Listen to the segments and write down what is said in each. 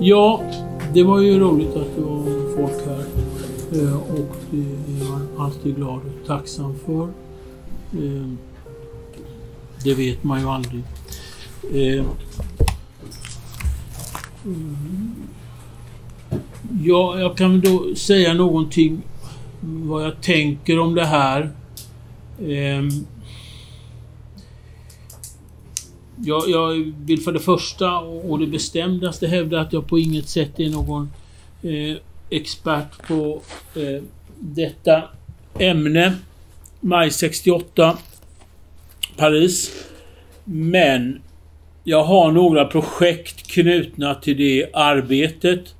Ja, det var ju roligt att det var folk här. Eh, och det är man alltid glad och tacksam för. Eh, det vet man ju aldrig. Eh, ja, jag kan då säga någonting vad jag tänker om det här. Jag, jag, vill för det första och det bestämdaste hävda att jag på inget sätt är någon eh, expert på eh, detta ämne. Maj 68, Paris. Men jag har några projekt knutna till det arbetet.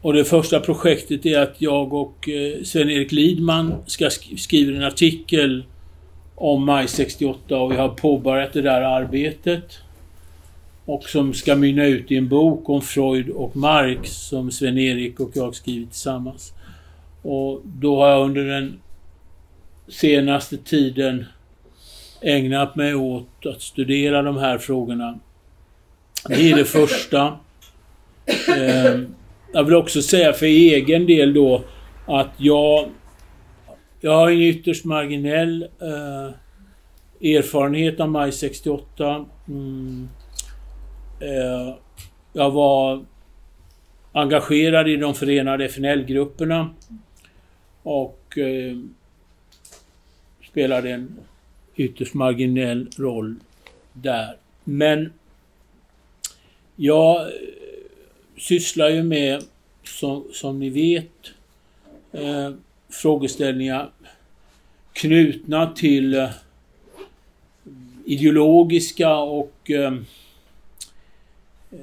Och det första projektet är att jag och eh, Sven-Erik Lidman ska skriva en artikel om maj 68 och vi har påbörjat det där arbetet. Och som ska mynna ut i en bok om Freud och Marx som Sven-Erik och jag skrivit tillsammans. Och då har jag under den senaste tiden ägnat mig åt att studera de här frågorna. Det är det första. Ehm, jag vill också säga för egen del då att jag jag har en ytterst marginell eh, erfarenhet av maj 68. Mm. Eh, jag var engagerad i de förenade FNL-grupperna och eh, spelade en ytterst marginell roll där. Men jag eh, sysslar ju med, som, som ni vet, eh, frågeställningar knutna till eh, ideologiska och ehm, eh,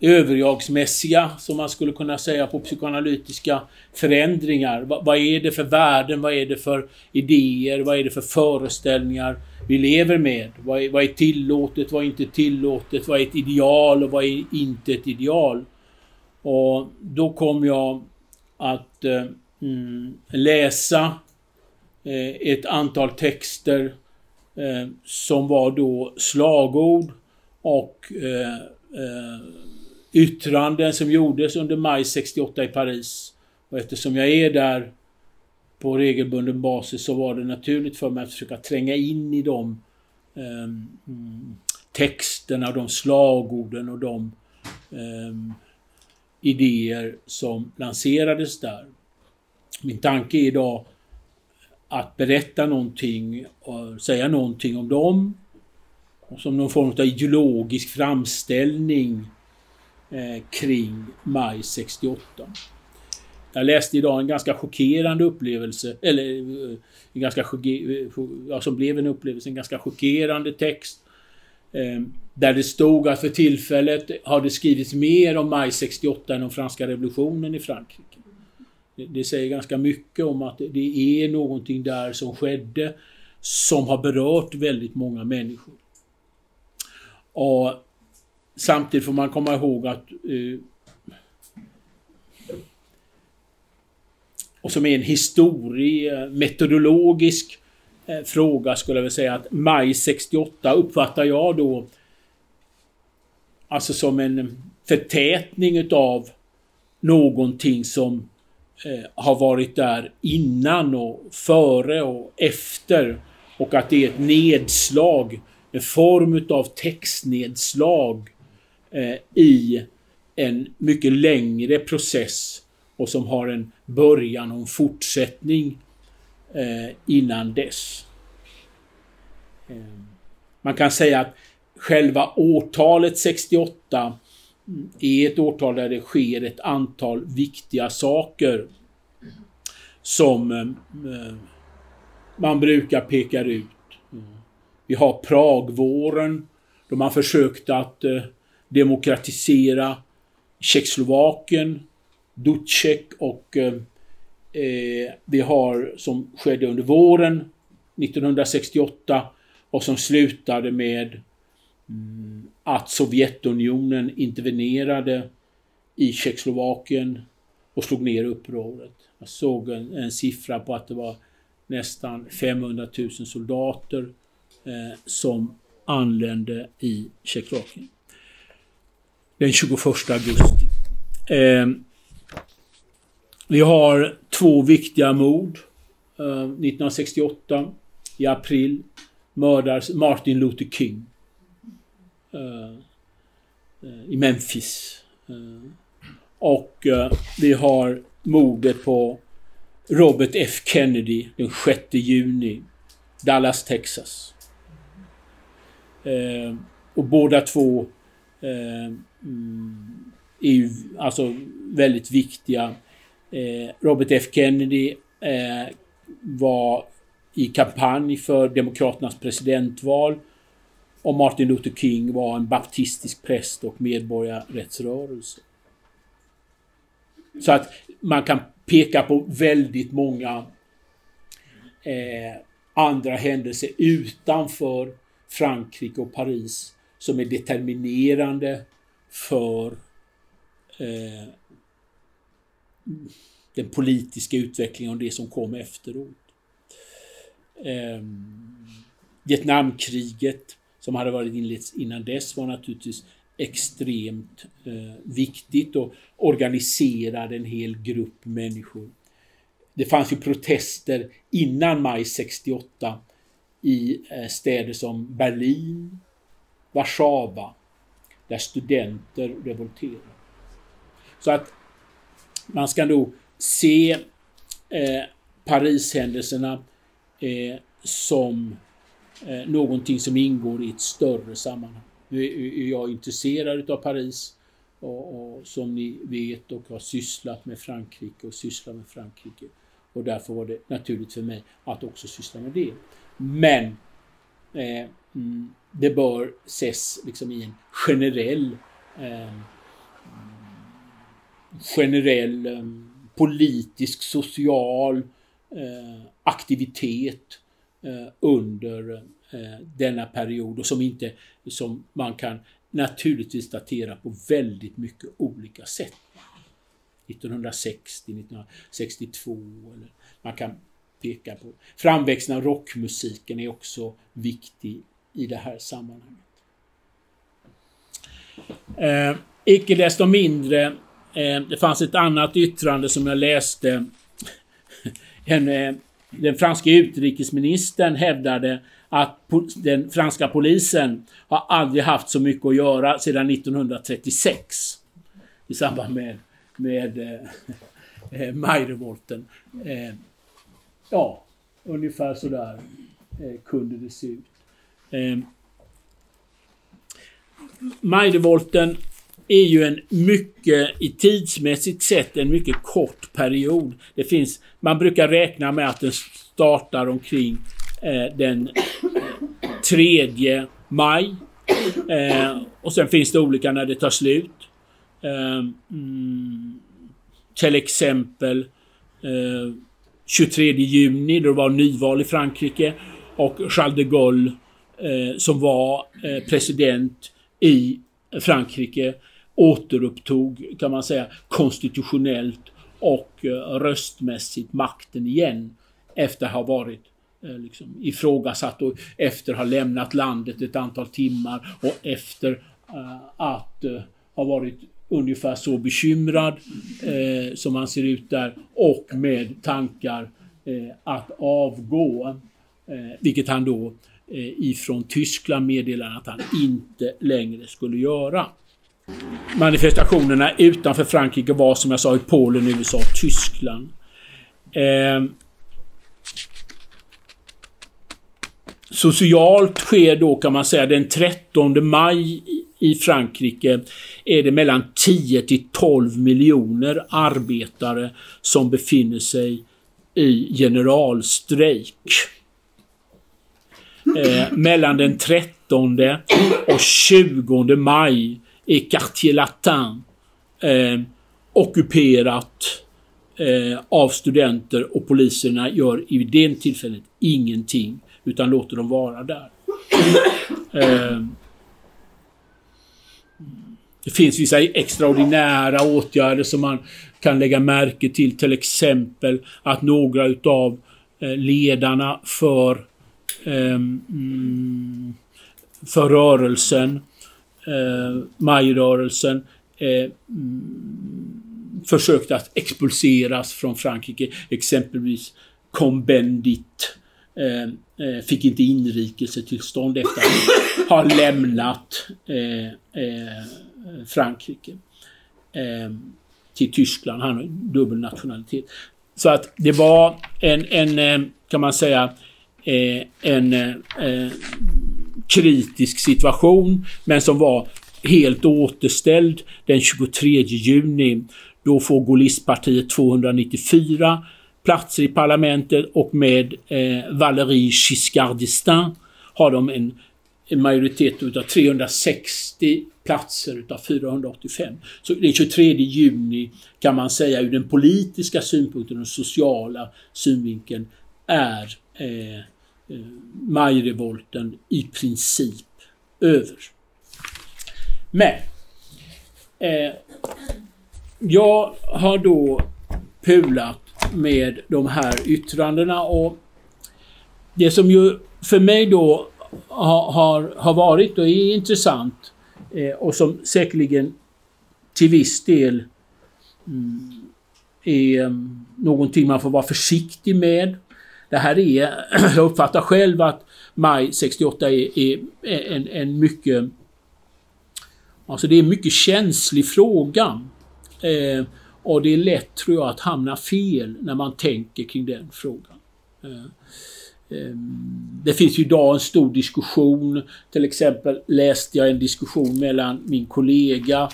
överjagsmässiga, som man skulle kunna säga på psykoanalytiska förändringar. vad är det för värden? Vad är det för idéer? Vad är det för föreställningar vi lever med? Vad är, vad är tillåtet? Vad är inte tillåtet? Vad är ett ideal och vad är inte ett ideal? Och då kom jag att eh, mm, läsa Eh, ett antal texter eh, som var då slagord och eh, yttranden som gjordes under maj 68 i Paris. Och eftersom jag är där på regelbunden basis så var det naturligt för mig att försöka tränga in i de eh, texterna, de slagorden och de eh, idéer som lanserades där. Min tanke är idag att berätta någonting och säga någonting om dem. Och som någon form av ideologisk framställning eh, kring maj 68. Jag läste idag en ganska chockerande upplevelse, eller eh, en ganska eh, ja, som blev en upplevelse, en ganska chockerande text. Eh, där det stod att för tillfället har det skrivits mer om maj 68 än om franska revolutionen i Frankrike. Det säger ganska mycket om att det är någonting där som skedde som har berört väldigt många människor. Och Samtidigt får man komma ihåg att eh, och som är en historie, metodologisk eh, fråga skulle jag vilja säga att maj 68 uppfattar jag då alltså som en förtätning utav någonting som eh, har varit där innan och före och efter. Och att det är ett nedslag, en form utav textnedslag eh, i en mycket längre process och som har en början och en fortsättning eh, innan dess. Eh, man kan säga att själva årtalet 68 mm, är ett årtal där det sker ett antal viktiga saker som eh, eh, man brukar peka ut. Vi har Pragvåren då man försökte att eh, demokratisera Tjeckoslovakien, Dutschek och eh, eh, vi har som skedde under våren 1968 och som slutade med mm, att Sovjetunionen intervenerade i Tjeckoslovakien och slog ner upproret. Jag såg en, en siffra på att det var nästan 500 000 soldater eh, som anlände i Tjeckoslovakien. den 21 augusti. Eh, vi har två viktiga mord. Eh, 1968 i april mördas Martin Luther King eh, eh, i Memphis. Och vi har mordet på Robert F Kennedy den 6 juni. Dallas, Texas. Eh, och båda två eh, mm, är ju alltså väldigt viktiga. Eh, Robert F Kennedy eh, var i kampanj för Demokraternas presidentval och Martin Luther King var en baptistisk präst och medborgarrättsrörelse. Så att man kan peka på väldigt många eh, andra händelser utanför Frankrike och Paris som är determinerande för eh, den politiska utvecklingen och det som kom efteråt. Eh, Vietnamkriget som hade varit inlett innan dess var naturligtvis extremt eh, viktigt och organiserade en hel grupp människor. Det fanns ju protester innan maj 68 i eh, städer som Berlin, Warszawa, där studenter revolterade. Så att man ska nog se eh, Parishändelserna eh, som eh, någonting som ingår i ett större sammanhang. Nu är jag intresserad av Paris och, och, som ni vet och har sysslat med Frankrike och sysslar med Frankrike. Och därför var det naturligt för mig att också syssla med det. Men eh, mm, det bör ses liksom i en generell eh, generell eh, politisk, social eh, aktivitet eh, under eh, Eh, denna period och som inte som man kan naturligtvis datera på väldigt mycket olika sätt. 1960, 1962 eller man kan peka på. Framväxten av rockmusiken är också viktig i det här sammanhanget. Eh, icke desto mindre, eh, det fanns ett annat yttrande som jag läste. En, eh, den franska utrikesministern hävdade att den franska polisen har aldrig haft så mycket att göra sedan 1936. I samband med, med eh, eh majrevolten. Eh, ja, ungefär sådär eh, kunde det se ut. Eh, majrevolten är ju en mycket, i tidsmässigt sett, en mycket kort period. Det finns, man brukar räkna med att den startar omkring Eh, den 3 maj. Eh, och sen finns det olika när det tar slut. Eh, mm, till exempel 23 juni då det var nyval i Frankrike och Charles de Gaulle som var president i Frankrike återupptog, kan man säga, konstitutionellt och röstmässigt makten igen efter att ha varit Eh, liksom ifrågasatt och efter att ha lämnat landet ett antal timmar och efter uh, att uh, ha varit ungefär så bekymrad uh, som han ser ut där och med tankar att avgå. vilket han då ifrån Tyskland meddelade att han inte längre skulle göra. Manifestationerna utanför Frankrike var som jag sa i Polen, USA och Tyskland. Socialt sker då kan man säga den 13 maj i Frankrike är det mellan 10 till 12 miljoner arbetare som befinner sig i generalstrejk. Eh, mellan den 13 och 20 maj är Quartier Latin eh, ockuperat eh, av studenter och poliserna gör i det tillfället ingenting utan låter dem vara där. Eh, det finns vissa extraordinära åtgärder som man kan lägga märke till. Till exempel att några utav eh, ledarna för, eh, mm, för rörelsen eh, majrörelsen eh, mm, försökte att expulseras från Frankrike. Exempelvis Combendit Eh, eh, fick inte inrikesetillstånd efter att ha lämnat eh, Frankrike till Tyskland. Han har dubbel nationalitet. Så att det var en, en kan man säga, en kritisk situation men som var helt återställd den 23 juni. Då får Gaullistpartiet 294 platser i parlamentet och med eh, Valérie Giscard d'Estaing har de en, en majoritet utav 360 platser utav 485. Så den 23 juni kan man säga ur den politiska synpunkten och sociala synvinkeln är eh, eh, majrevolten i princip över. Men eh, jag har då pulat med de här yttrandena och det som ju för mig då har, har, har varit och är intressant eh, och som säkerligen till viss del mm, är mm, någonting man får vara försiktig med. Det här är, jag uppfattar själv att maj 68 är, är en, en mycket Alltså det är en mycket känslig fråga. Eh, och det är lätt, tror jag, att hamna fel när man tänker kring den frågan. Eh, eh, det finns ju idag en stor diskussion. Till exempel läste jag en diskussion mellan min kollega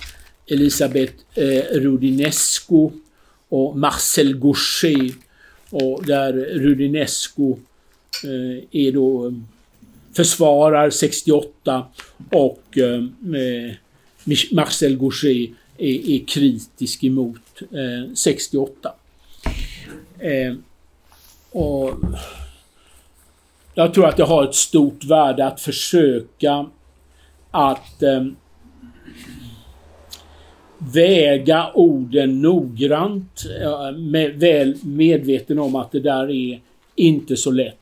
Elisabeth eh, Rudinesco och Marcel Gaucher. Och där Rudinesco är då försvarar 68 och Marcel Gaucher är, är kritisk emot eh, 68. Eh, och jag tror att det har ett stort värde att försöka att eh, väga orden noggrant, eh, med, väl medveten om att det där är inte så lätt.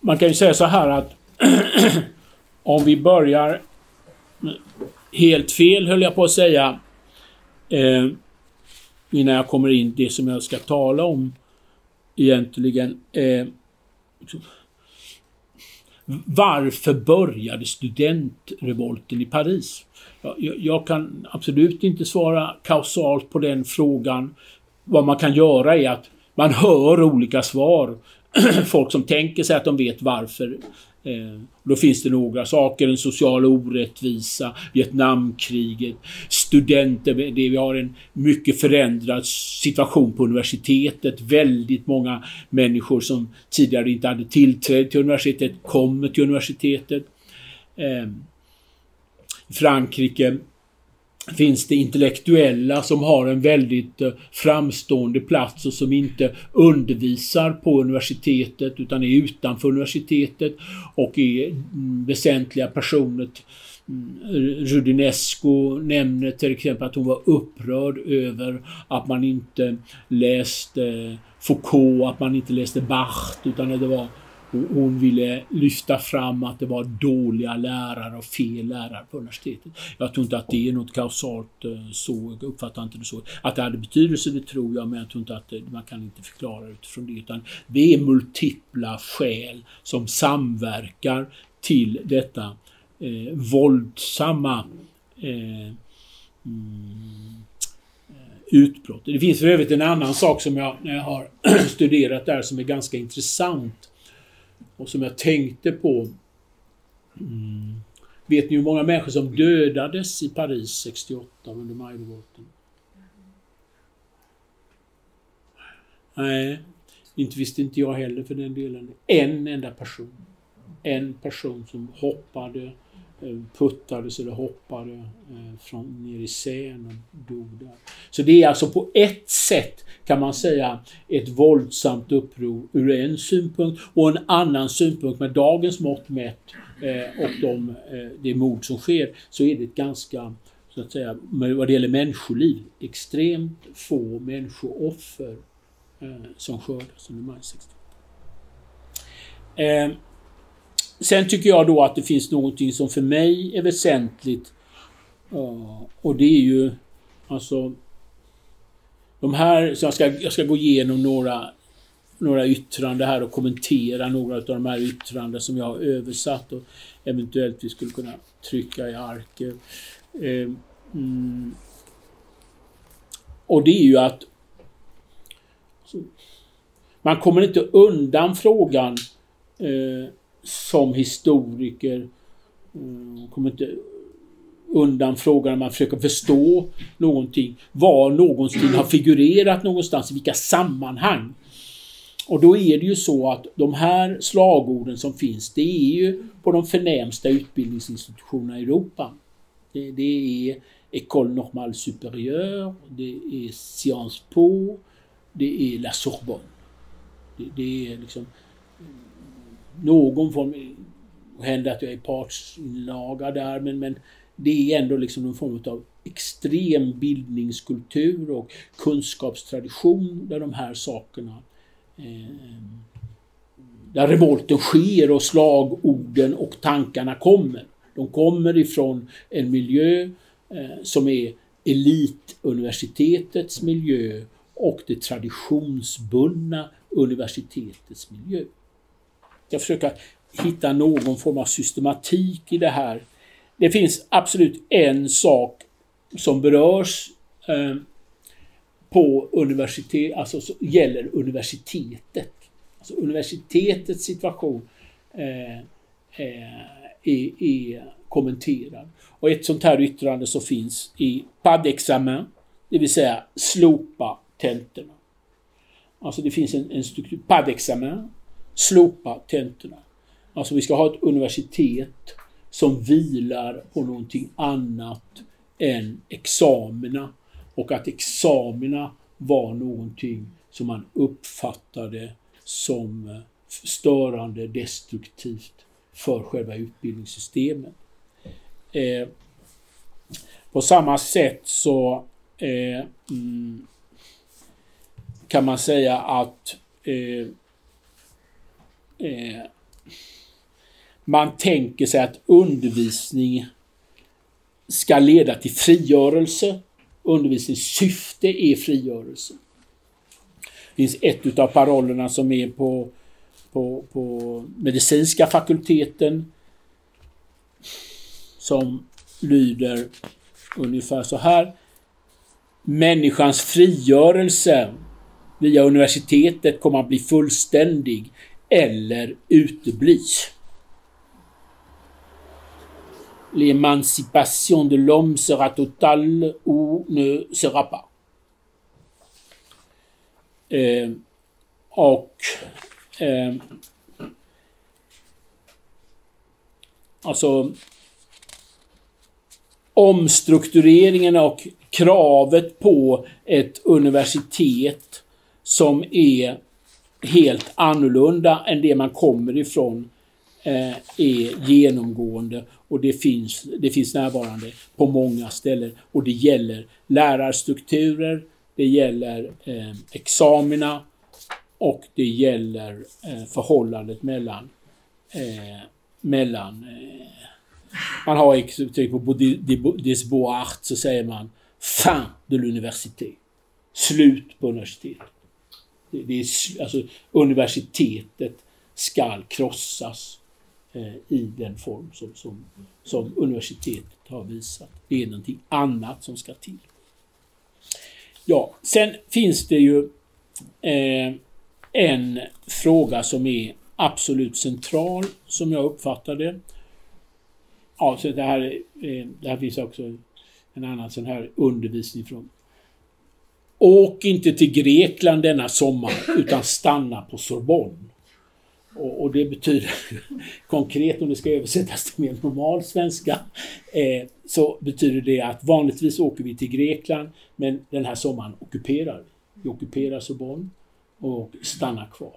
Man kan ju säga så här att om vi börjar helt fel höll jag på att säga. Eh, innan jag kommer in det som jag ska tala om egentligen. Eh, varför började studentrevolten i Paris? Jag, jag, kan absolut inte svara kausalt på den frågan. Vad man kan göra är att man hör olika svar. Folk som tänker sig att de vet varför Eh, då finns det några saker, den sociala orättvisa, Vietnamkriget, studenter, det, vi har en mycket förändrad situation på universitetet. Väldigt många människor som tidigare inte hade tillträde till universitetet kommer till universitetet. Eh, Frankrike finns det intellektuella som har en väldigt eh, framstående plats och som inte undervisar på universitetet utan är utanför universitetet och är mm, väsentliga personer. Mm, Rudinesco nämner till exempel att hon var upprörd över att man inte läste eh, Foucault, att man inte läste Bach utan att det var hon ville lyfta fram att det var dåliga lärare och fel lärare på universitetet. Jag tror inte att det är något kausalt eh, så, jag uppfattar inte det så. Att det hade betydelse, det tror jag, men jag tror inte att det, man kan inte förklara utifrån det. Utan det är multipla skäl som samverkar till detta eh, våldsamma eh, mm, eh, utbrott. Det finns för övrigt en annan sak som jag, när jag har studerat där som är ganska intressant och som jag tänkte på. Mm. Vet ni hur många människor som dödades i Paris 68 under majrevolten? Nej, inte visste inte jag heller för den delen. En enda person. En person som hoppade puttades eller hoppade eh, från ner i Seine och dog där. Så det är alltså på ett sätt kan man säga ett våldsamt uppror ur en synpunkt och en annan synpunkt med dagens mått mätt eh, och de, eh, det mord som sker så är det ett ganska så att säga, vad det gäller människoliv, extremt få människooffer eh, som skördas under maj 68 sen tycker jag då att det finns någonting som för mig är väsentligt. Och det är ju alltså de här, så jag ska, jag ska gå igenom några, några yttranden här och kommentera några av de här yttranden som jag har översatt och eventuellt vi skulle kunna trycka i arket. Eh, mm, och det är ju att man kommer inte undan frågan eh, som historiker. Mm, kommer inte undan frågan när man försöker förstå någonting. Var någonsin har figurerat någonstans, i vilka sammanhang. Och då är det ju så att de här slagorden som finns, det är ju på de förnämsta utbildningsinstitutionerna i Europa. Det, det är École Normale Supérieure, det är Sciences Po, det är La Sorbonne. Det, det är liksom någon form, det händer att jag är partsinlaga där, men, men det är ändå liksom någon form av extrem bildningskultur och kunskapstradition där de här sakerna eh, där revolten sker och slagorden och tankarna kommer. De kommer ifrån en miljö eh, som är elituniversitetets miljö och det traditionsbundna universitetets miljö. Jag försöker hitta någon form av systematik i det här. Det finns absolut en sak som berörs eh, på universitet, alltså gäller universitetet. Alltså universitetets situation eh, eh, är, är kommenterad. Och ett sånt här yttrande som finns i PAD-examen, det vill säga slopa tentorna. Alltså det finns en, en struktur, PAD-examen slopa tentorna. Alltså vi ska ha ett universitet som vilar på någonting annat än examina. Och att examina var någonting som man uppfattade som eh, störande, destruktivt för själva utbildningssystemet. Eh, på samma sätt så eh, mm, kan man säga att eh, eh, man tänker sig att undervisning ska leda till frigörelse. Undervisningens syfte är frigörelse. Det finns ett utav parollerna som är på, på, på medicinska fakulteten som lyder ungefär så här. Människans frigörelse via universitetet kommer att bli fullständig eller utebli. L'émancipation de l'homme sera totale ou ne sera pas. Eh, och euh, eh, alltså omstruktureringen och kravet på ett universitet som är helt annorlunda än det man kommer ifrån eh, är genomgående och det finns, det finns närvarande på många ställen. Och det gäller lärarstrukturer, det gäller eh, examina och det gäller eh, förhållandet mellan eh, mellan eh, man har uttryck på des Beaux-Arts så säger man fin de l'université. Slut på universitetet. Det, det är, alltså, universitetet skall krossas eh, i den form som, som, som universitetet har visat. Det är någonting annat som ska till. Ja, sen finns det ju eh, en fråga som är absolut central som jag uppfattar det. Ja, så det här, eh, det här finns också en annan sån här undervisning från Åk inte till Grekland denna sommar utan stanna på Sorbonne. Och, och det betyder konkret, om det ska översättas till mer normal svenska, eh, så betyder det att vanligtvis åker vi till Grekland, men den här sommaren ockuperar vi. Vi ockuperar Sorbonne och stannar kvar.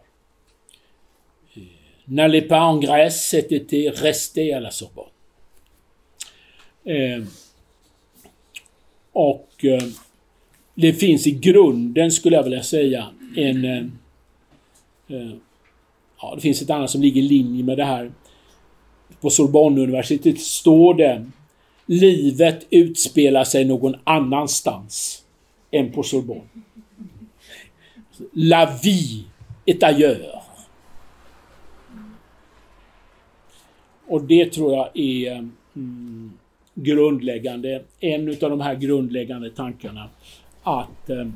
Eh, N'allez pas en Grèce cet été, restez à la Sorbonne. Eh, och eh, det finns i grunden, skulle jag vilja säga, en... Eh, eh, ja, det finns ett annat som ligger i linje med det här. på Sorbonneuniversitetet står det Livet utspelar sig någon annanstans än på Sorbonne. La vie est ailleurs. Och det tror jag är mm, grundläggande, en av de här grundläggande tankarna. Att eh,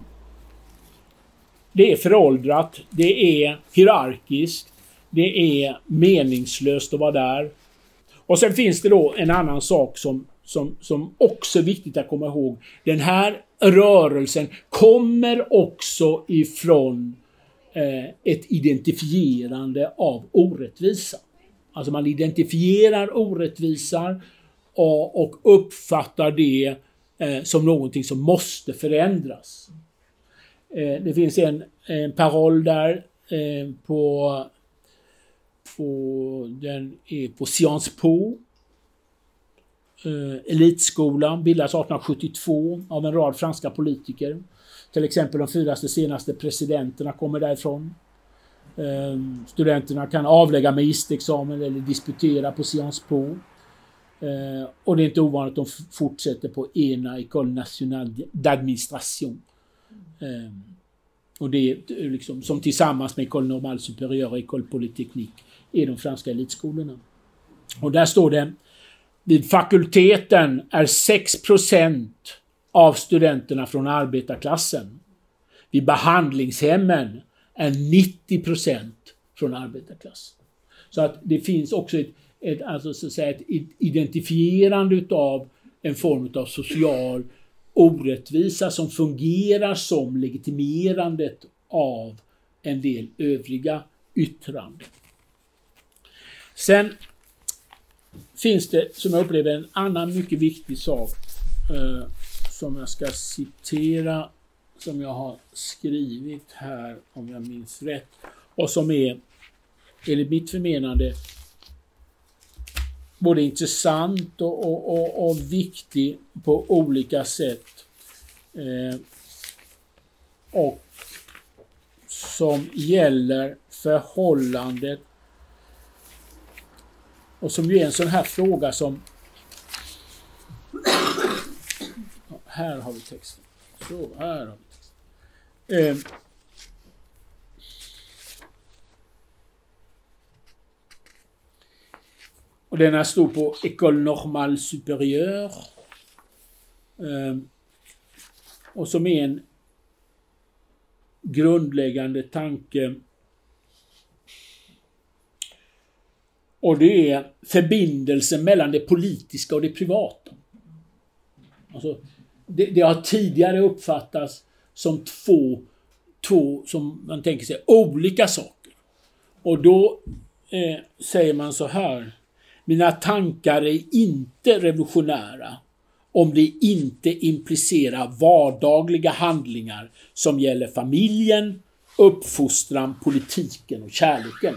det är föråldrat, det är hierarkiskt, det är meningslöst att vara där. Och sen finns det då en annan sak som, som, som också är viktigt att komma ihåg. Den här rörelsen kommer också ifrån eh, ett identifierande av orättvisa. Alltså man identifierar orättvisar och, och uppfattar det eh, som någonting som måste förändras. Eh, det finns en, en paroll där eh, på, på, den är på Sciences Po. Eh, elitskolan bildas 1872 av en rad franska politiker. Till exempel de fyra senaste presidenterna kommer därifrån. Eh, studenterna kan avlägga magisterexamen eller disputera på Sciences Po. Eh, och det är inte ovanligt att de fortsätter på ENA, École Nationale d'Administration. Eh, och det är liksom, som tillsammans med École Normale Supérieure och École Polytechnique är de franska elitskolorna. Och där står det vid fakulteten är 6% av studenterna från arbetarklassen. Vid behandlingshemmen är 90% från arbetarklassen. Så att det finns också ett, ett, alltså så att säga, ett identifierande utav en form av social orättvisa som fungerar som legitimerandet av en del övriga yttranden. Sen finns det, som jag upplever, en annan mycket viktig sak eh, som jag ska citera som jag har skrivit här, om jag minns rätt, och som är, enligt mitt förmenande, både intressant och, och, och, och viktig på olika sätt. Eh, och som gäller förhållandet och som ju är en sån här fråga som... här har vi texten. Så, här har vi Eh, och den här stod på École Normale Supérieure. Eh, och som är en grundläggande tanke. Och det är förbindelsen mellan det politiska och det privata. Alltså, det, det har tidigare uppfattats som två, två som man tänker sig, olika saker. Och då eh, säger man så här. Mina tankar är inte revolutionära om det inte implicerar vardagliga handlingar som gäller familjen, uppfostran, politiken och kärleken.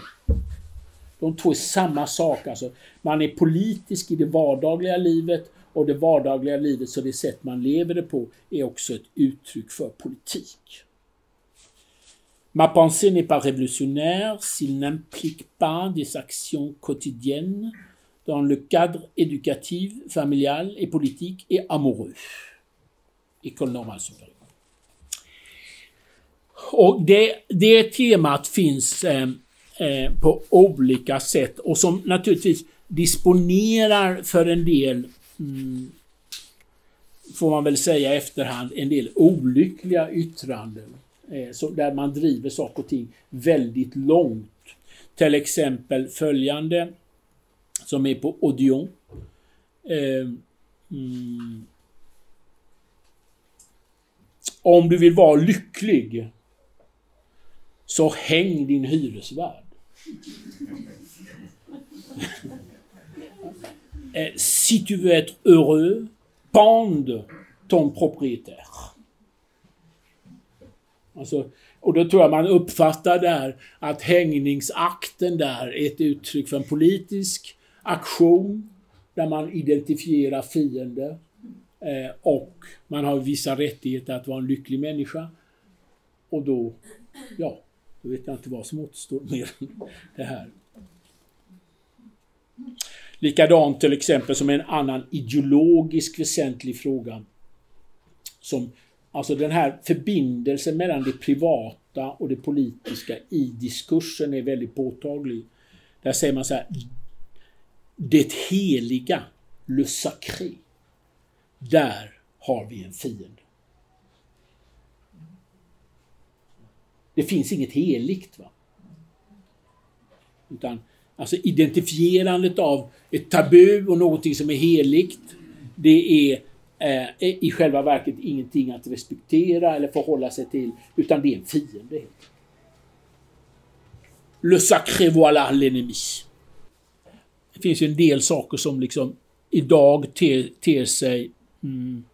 De två är samma sak. Alltså, man är politisk i det vardagliga livet och det vardagliga livet, så det sätt man lever det på, är också ett uttryck för politik. Ma pensée n'est pas révolutionnaire s'il n'implique pas des actions quotidiennes dans le cadre éducatif, familial et politique et amoureux. École normale supérieure. Och det, det temat finns eh, eh, på olika sätt och som naturligtvis disponerar för en del mm, får man väl säga efterhand, en del olyckliga yttranden. Eh, så, där man driver saker och ting väldigt långt. Till exempel följande som är på Odeon. Eh, mm, om du vill vara lycklig så häng din hyresvärd. Eh, si tu veux être heureux, pende ton propriétaire. Alltså, och då tror jag man uppfattar där att hängningsakten där är ett uttryck för en politisk aktion där man identifierar fiender eh, och man har vissa rättigheter att vara en lycklig människa. Och då, ja, då vet jag inte vad som återstår mer än det här. Likadant till exempel som en annan ideologisk väsentlig fråga. Som, alltså den här förbindelsen mellan det privata och det politiska i diskursen är väldigt påtaglig. Där säger man så här. Det heliga, le sacré. Där har vi en fiende. Det finns inget heligt. Va? Utan alltså identifierandet av ett tabu och någonting som är heligt. Det är eh, i själva verket ingenting att respektera eller förhålla sig till. Utan det är en fiende. Le sacré voilà l'ennemi. Det finns ju en del saker som liksom idag ter, ter sig mm,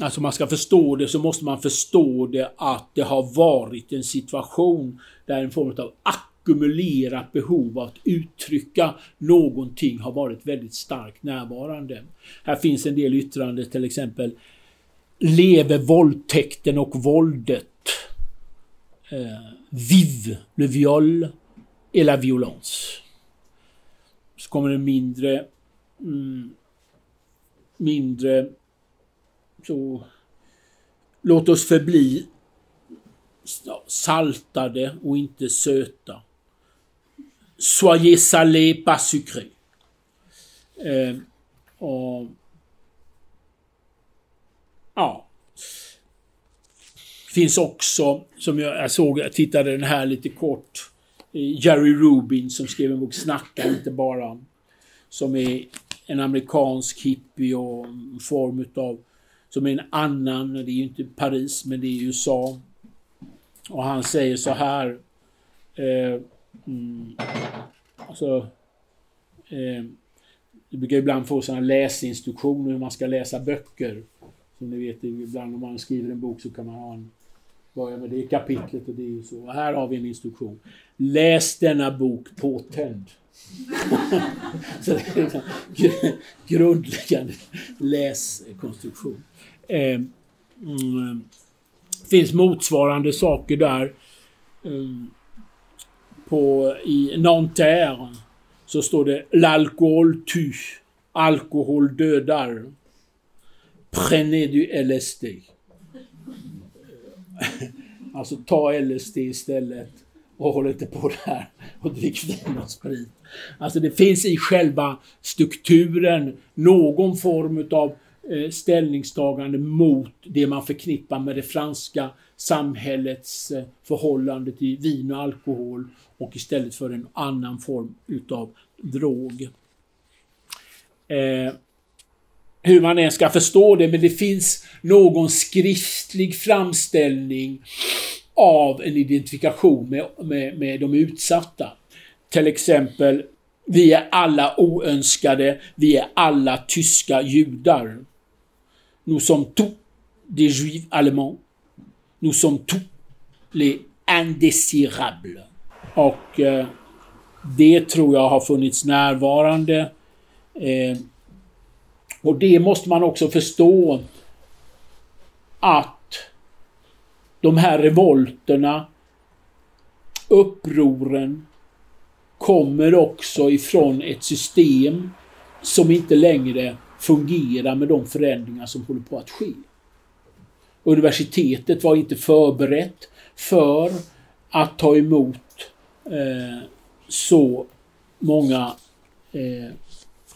Alltså man ska förstå det så måste man förstå det att det har varit en situation där en form av ackumulerat behov av att uttrycka någonting har varit väldigt starkt närvarande. Här finns en del yttranden till exempel Leve våldtäkten och våldet? Eh, vive le viol et la violence. Kommer det mindre mm, mindre så låt oss förbli saltade och inte söta. Soyez salé, pas sucré. Eh, och, ja. Finns också, som jag, jag såg, jag tittade den här lite kort. Jerry Rubin som skrev en bok Snacka inte bara. Som är en amerikansk hippie och en form utav som är en annan, det är ju inte Paris men det är USA. Och han säger så här. Eh, mm, alltså, eh, du brukar ibland få sådana läsinstruktioner hur man ska läsa böcker. Som ni vet, ibland om man skriver en bok så kan man ha en börja med det kapitlet och det är ju så. Och här har vi en instruktion. Läs denna bok påtänd. så det är en grundläggande läskonstruktion. Eh, mm, finns motsvarande saker där. Eh, på, I Nanterre så står det L'alcool tu. Alkohol dödar. Prenez du LSD. alltså ta LSD istället och håll inte på där och drick vin och sprit. Alltså det finns i själva strukturen någon form utav eh, ställningstagande mot det man förknippar med det franska samhällets eh, förhållande till vin och alkohol och istället för en annan form utav drog. Eh, hur man än ska förstå det, men det finns någon skriftlig framställning av en identifikation med, med, med de utsatta. Till exempel, vi är alla oönskade, vi är alla tyska judar. Nous sommes tous des juifs allemands. Nous sommes tous les indésirables. Och eh, det tror jag har funnits närvarande. Eh, och det måste man också förstå att de här revolterna, upproren, kommer också ifrån ett system som inte längre fungerar med de förändringar som håller på att ske. Universitetet var inte förberett för att ta emot eh, så många eh,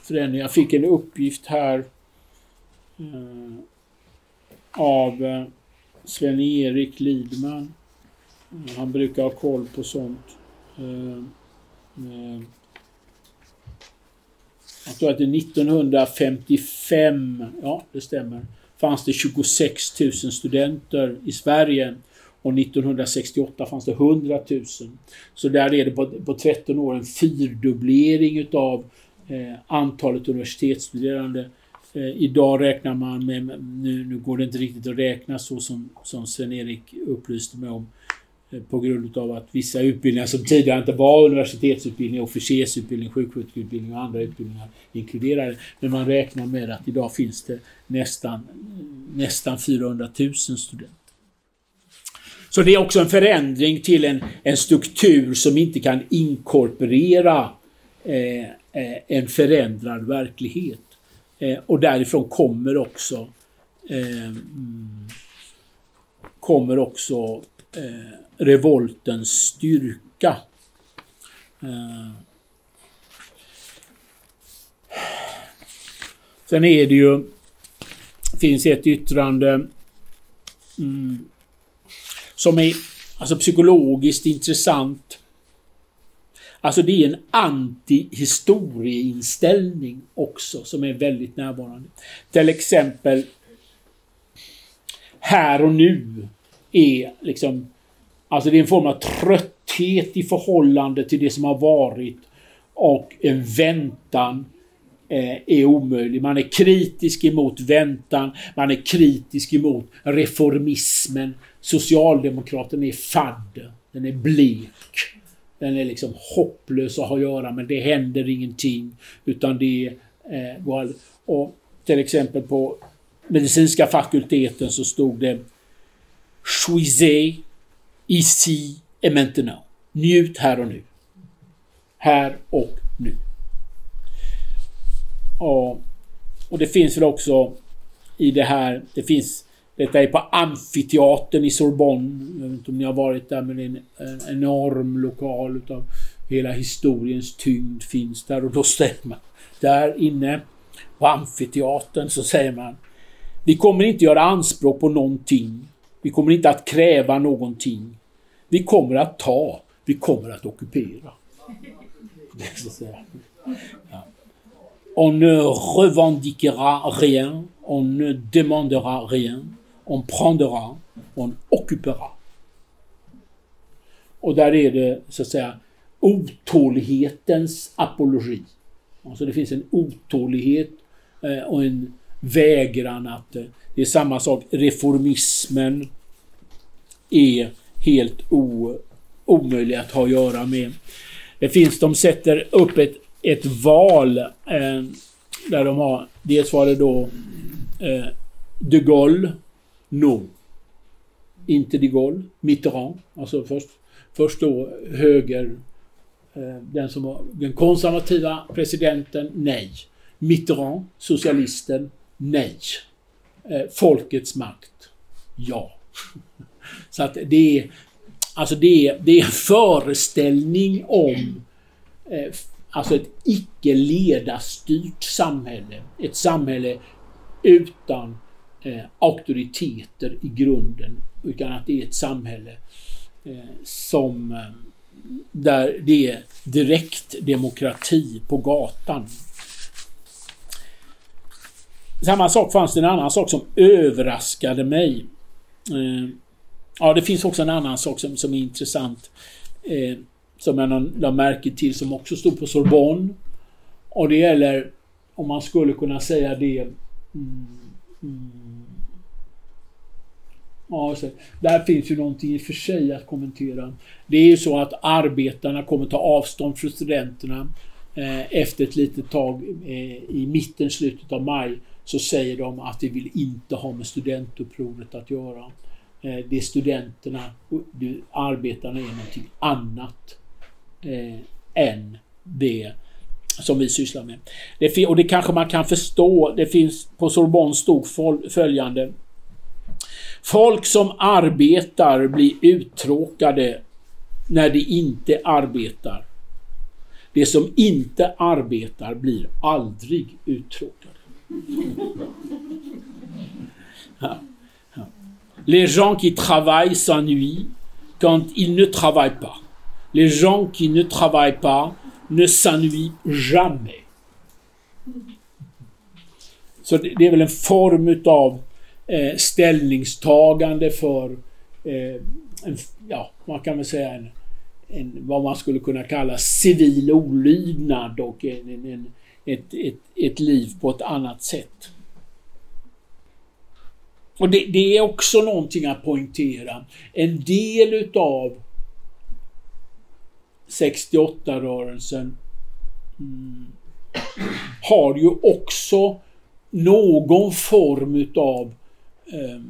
förändring. Jag fick en uppgift här eh, av eh, Sven-Erik Lidman. Mm, han brukar ha koll på sånt. Eh, eh, jag tror att det 1955, ja det stämmer, fanns det 26 000 studenter i Sverige. Och 1968 fanns det 100 000. Så där är det på, på 13 år en fyrdubblering utav Eh, antalet universitetsstuderande. Eh, idag räknar man med, nu, nu går det inte riktigt att räkna så som, som Sven-Erik upplyste mig om, Eh, på grund av att vissa utbildningar som tidigare inte var universitetsutbildning, officersutbildning, sjuksköterskeutbildning och andra utbildningar inkluderade. Men man räknar med att idag finns det nästan, nästan 400 000 studenter. Så det är också en förändring till en, en struktur som inte kan inkorporera eh, eh, en förändrad verklighet. Eh, och därifrån kommer också eh, kommer också eh, revoltens styrka. Eh, sen är det ju finns ett yttrande mm, som är alltså psykologiskt intressant. Alltså det är en antihistorieinställning också som är väldigt närvarande. Till exempel här och nu är liksom Alltså det är en form av trötthet i förhållande till det som har varit och en väntan eh, är omöjlig. Man är kritisk emot väntan, man är kritisk emot reformismen. Socialdemokraten är fadd, den är blek. Den är liksom hopplös att ha att göra med. Det händer ingenting. Utan det eh, går... Och till exempel på medicinska fakulteten så stod det Choisez ici et maintenant. Njut här och nu. Här och nu. Och, och det finns väl också i det här, det finns detta är på Amfiteatern i Sorbonne. Jag vet inte om ni har varit där men det är en, en enorm lokal utav hela historiens tyngd finns där och då säger man där inne på Amfiteatern så säger man Vi kommer inte göra anspråk på någonting. Vi kommer inte att kräva någonting. Vi kommer att ta, vi kommer att ockupera. Ja. On ne revendiquera rien, on ne demandera rien, on prendra, on occupera. Och där är det så att säga otålighetens apologi. Alltså det finns en otålighet eh, och en vägran att... Eh, det är samma sak, reformismen är helt o, omöjlig att ha att göra med. Det finns, de sätter upp ett, ett val eh, där de har, dels var det då eh, de Gaulle, no. Inte de Gaulle, Mitterrand. Alltså först, först då höger, eh, den som var den konservativa presidenten, nej. Mitterrand, socialisten, nej. Eh, folkets makt, ja. Så att det är, alltså det är, det är en föreställning om eh, alltså ett icke ledarstyrt samhälle. Ett samhälle utan eh, auktoriteter i grunden. Utan att det är ett samhälle eh, som eh, där det är direkt demokrati på gatan. Samma sak fanns det en annan sak som överraskade mig. Eh, Ja, det finns också en annan sak som, som är intressant. Eh, som jag lade märke till som också stod på Sorbonne. Och det gäller, om man skulle kunna säga det... Mm, mm, ja, så, där finns ju någonting i och för sig att kommentera. Det är ju så att arbetarna kommer ta avstånd från studenterna. Eh, efter ett litet tag eh, i mitten, slutet av maj så säger de att de vill inte ha med studentupproret att göra. Eh, det är studenterna och arbetarna är någonting annat eh, än det som vi sysslar med. Det, och det kanske man kan förstå. Det finns på Sorbonne stod följande. Folk som arbetar blir uttråkade när de inte arbetar. De som inte arbetar blir aldrig uttråkade. Ja. Les gens qui travaillent s'ennuient quand ils ne travaillent pas. Les gens qui ne travaillent pas ne s'ennuient jamais. Så det, är väl en form utav eh, ställningstagande för, eh, en, ja, man kan väl säga en, en, vad man skulle kunna kalla civil olydnad och en, en, ett, ett, ett liv på ett annat sätt. Och det, det, är också någonting att poängtera. En del utav 68-rörelsen mm, har ju också någon form utav eh,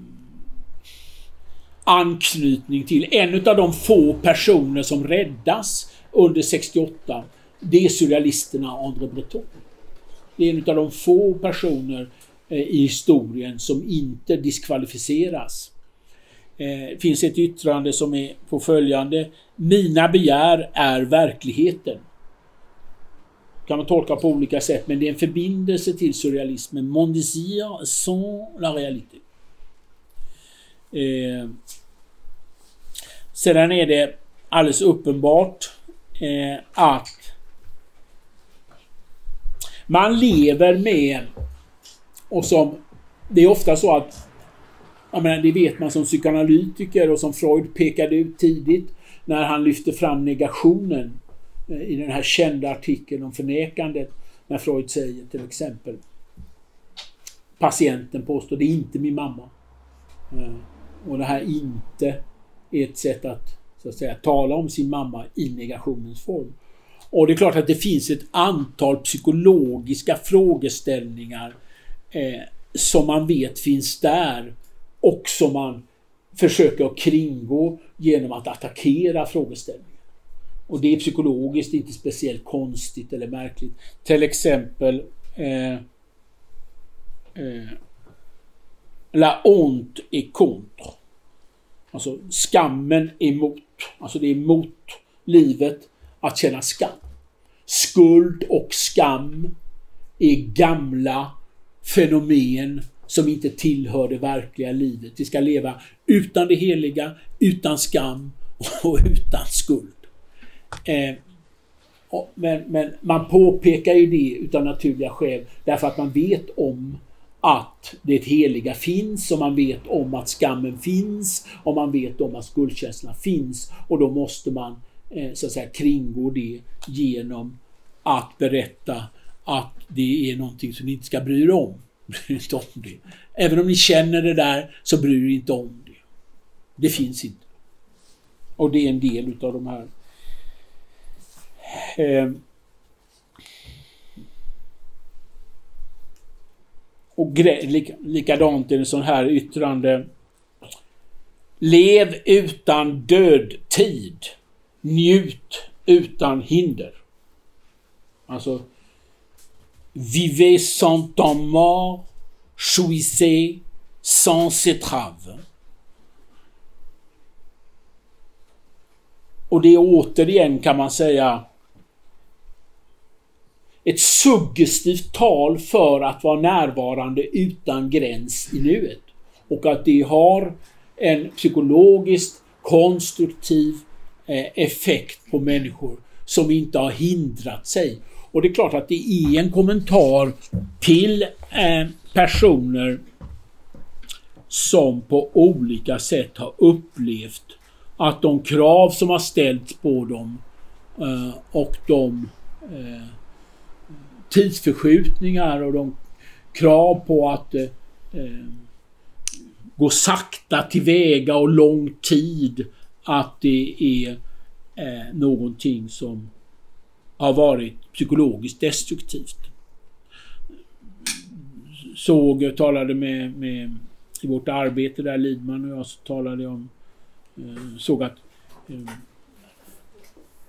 anknytning till en utav de få personer som räddas under 68 det är surrealisterna André Breton. Det är en av de få personer eh, i historien som inte diskvalificeras. Det eh, finns ett yttrande som är på följande. Mina begär är verkligheten. kan man tolka på olika sätt men det är en förbindelse till surrealismen. Mon désir sans la réalité. Eh, sedan är det alldeles uppenbart eh, att man lever med och som det är ofta så att jag menar, det vet man som psykoanalytiker och som Freud pekade ut tidigt när han lyfte fram negationen eh, i den här kända artikeln om förnekandet. När Freud säger till exempel Patienten påstår det är inte min mamma. Eh, och det här inte är ett sätt att, så att säga, tala om sin mamma i negationens form. Och det är klart att det finns ett antal psykologiska frågeställningar eh, som man vet finns där och som man försöker att kringgå genom att attackera frågeställningen. Och det är psykologiskt inte speciellt konstigt eller märkligt. Till exempel eh, eh, La honte est contre. Alltså skammen emot. Alltså det är emot livet att känna skam. Skuld och skam är gamla fenomen som inte tillhör det verkliga livet. Vi ska leva utan det heliga, utan skam och utan skuld. Eh, men, men, man påpekar ju det utan naturliga skäl därför att man vet om att det heliga finns och man vet om att skammen finns och man vet om att skuldkänslan finns och då måste man eh, så att säga kringgå det genom att berätta att det är någonting som ni inte ska bry er om. Bry inte om det. Även om ni känner det där så bryr er inte om det. Det finns inte. Och det är en del utav de här eh, Och likadant är det sån här yttrande. Lev utan dödtid. Njut utan hinder. Alltså Vivez sans temps mort, jouissez sans étrave. Och det är återigen kan man säga ett suggestivt tal för att vara närvarande utan gräns i nuet. Och att det har en psykologiskt konstruktiv eh, effekt på människor som inte har hindrat sig. Och det är klart att det är en kommentar till eh, personer som på olika sätt har upplevt att de krav som har ställts på dem eh, och de tidsförskjutningar och de krav på att eh, eh gå sakta tillväga och lång tid. Att det är eh, någonting som har varit psykologiskt destruktivt. Såg, talade med, med i vårt arbete där Lidman och jag så talade om, eh, såg att eh,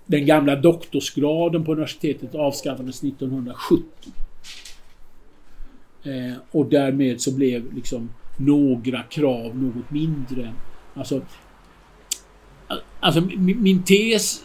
den gamla doktorsgraden på universitetet avskaffades 1970. Eh, och därmed så blev liksom några krav något mindre. Alltså, alltså min, min tes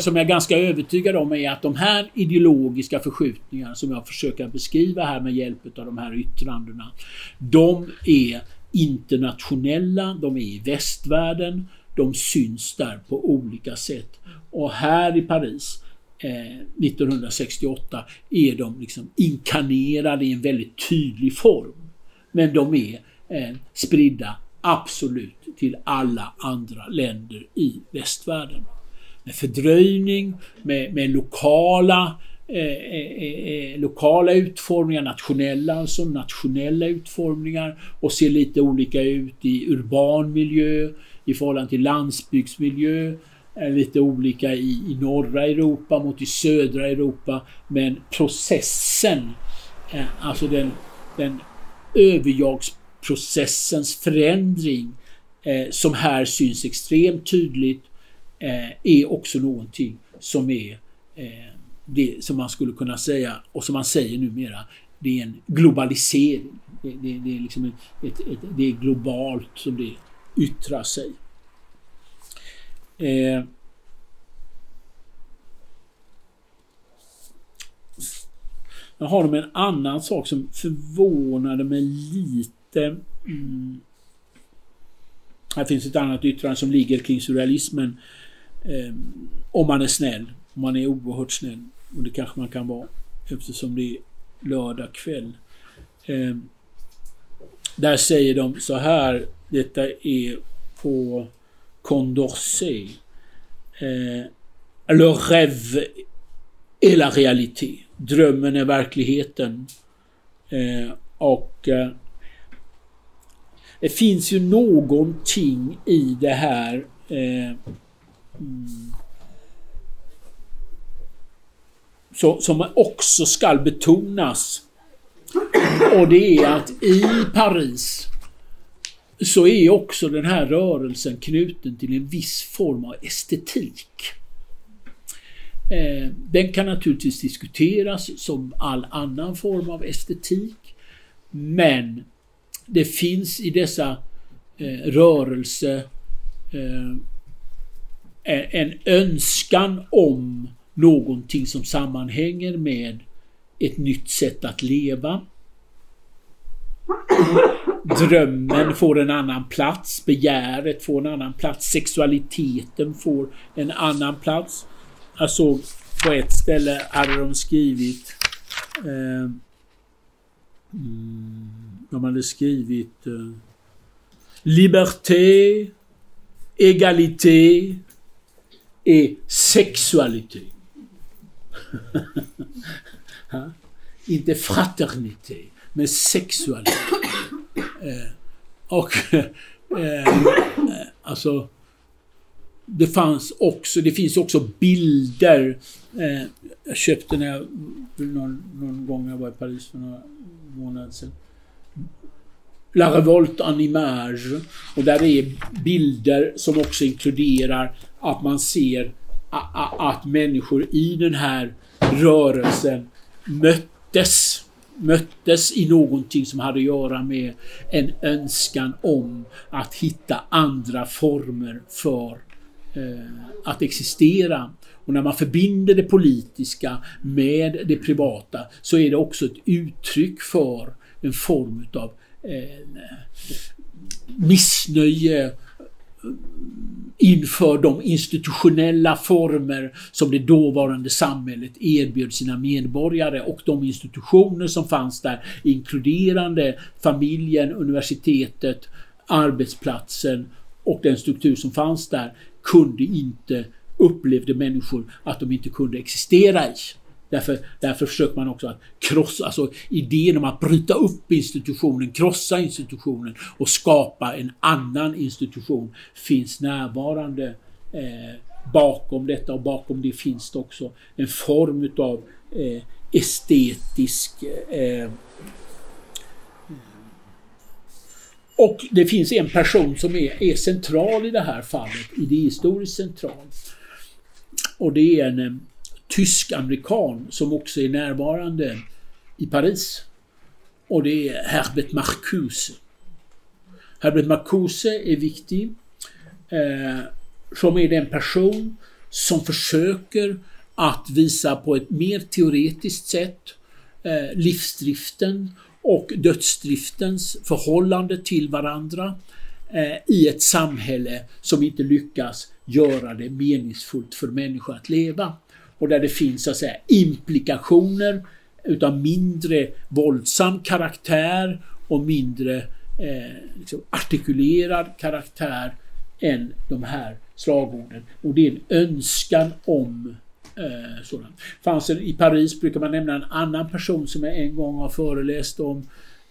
som jag är ganska övertygad om är att de här ideologiska förskjutningarna som jag försöker beskriva här med hjälp av de här yttrandena. De är internationella, de är i västvärlden, de syns där på olika sätt. Och här i Paris eh, 1968 är de liksom inkarnerade i en väldigt tydlig form. Men de är eh, spridda absolut till alla andra länder i västvärlden. Med fördröjning, med, med lokala Eh, eh, eh, lokala utformningar, nationella alltså, nationella utformningar och ser lite olika ut i urban miljö, i förhållande till landsbygdsmiljö, är lite olika i, i norra Europa mot i södra Europa. Men processen, eh, alltså den, den överjagsprocessens förändring eh, som här syns extremt tydligt är också någonting som är eh, det som man skulle kunna säga, och som man säger numera, det är en globalisering. Det, det, det är, liksom ett, ett, det är globalt som det yttra sig. Eh, jag har de en annan sak som förvånade mig lite. Mm. Här finns ett annat yttrande som ligger kring surrealismen. Eh, om man är snäll. Om man är oerhört snäll. Och det kanske man kan vara eftersom det är lördag kväll. Eh, där säger de så här. Detta är på Condorcet. Eh, Le rêve est la réalité. Drömmen är verkligheten. Eh, och eh, det finns ju någonting i det här eh, mm, så, som också skall betonas. Och det är att i Paris så är också den här rörelsen knuten till en viss form av estetik. Eh, den kan naturligtvis diskuteras som all annan form av estetik. Men det finns i dessa eh, rörelse eh, rörelser en önskan om någonting som sammanhänger med ett nytt sätt att leva. Drömmen får en annan plats, begäret får en annan plats, sexualiteten får en annan plats. Jag såg på ett ställe hade de skrivit eh, mm, de hade skrivit eh, Liberté, égalité et sexualité. Inte fraternité, men sexualitet. Eh, och eh, alltså det fanns också, det finns också bilder. Eh, jag köpte när jag, någon, någon gång jag var i Paris för några månader sedan. La Revolte en image. Och där är bilder som också inkluderar att man ser att människor i den här rörelsen möttes möttes i någonting som hade att göra med en önskan om att hitta andra former för eh, att existera. Och när man förbinder det politiska med det privata så är det också ett uttryck för en form utav eh, missnöje inför de institutionella former som det dåvarande samhället erbjöd sina medborgare och de institutioner som fanns där inkluderande familjen, universitetet, arbetsplatsen och den struktur som fanns där kunde inte, upplevde människor att de inte kunde existera i. Därför, därför försöker man också att krossa, alltså idén om att bryta upp institutionen, krossa institutionen och skapa en annan institution finns närvarande eh, bakom detta och bakom det finns det också en form utav eh, estetisk eh, och det finns en person som är, är central i det här fallet, idéhistoriskt central. Och det är en eh, tysk-amerikan som också är närvarande i Paris. Och det är Herbert Marcuse. Herbert Marcuse är viktig. Eh, som är den person som försöker att visa på ett mer teoretiskt sätt eh, livsdriften och dödsdriftens förhållande till varandra eh, i ett samhälle som inte lyckas göra det meningsfullt för människor att leva och där det finns så att säga implikationer utav mindre våldsam karaktär och mindre eh, liksom artikulerad karaktär än de här slagorden. Och det är en önskan om eh, sådant. Fanns I Paris brukar man nämna en annan person som jag en gång har föreläst om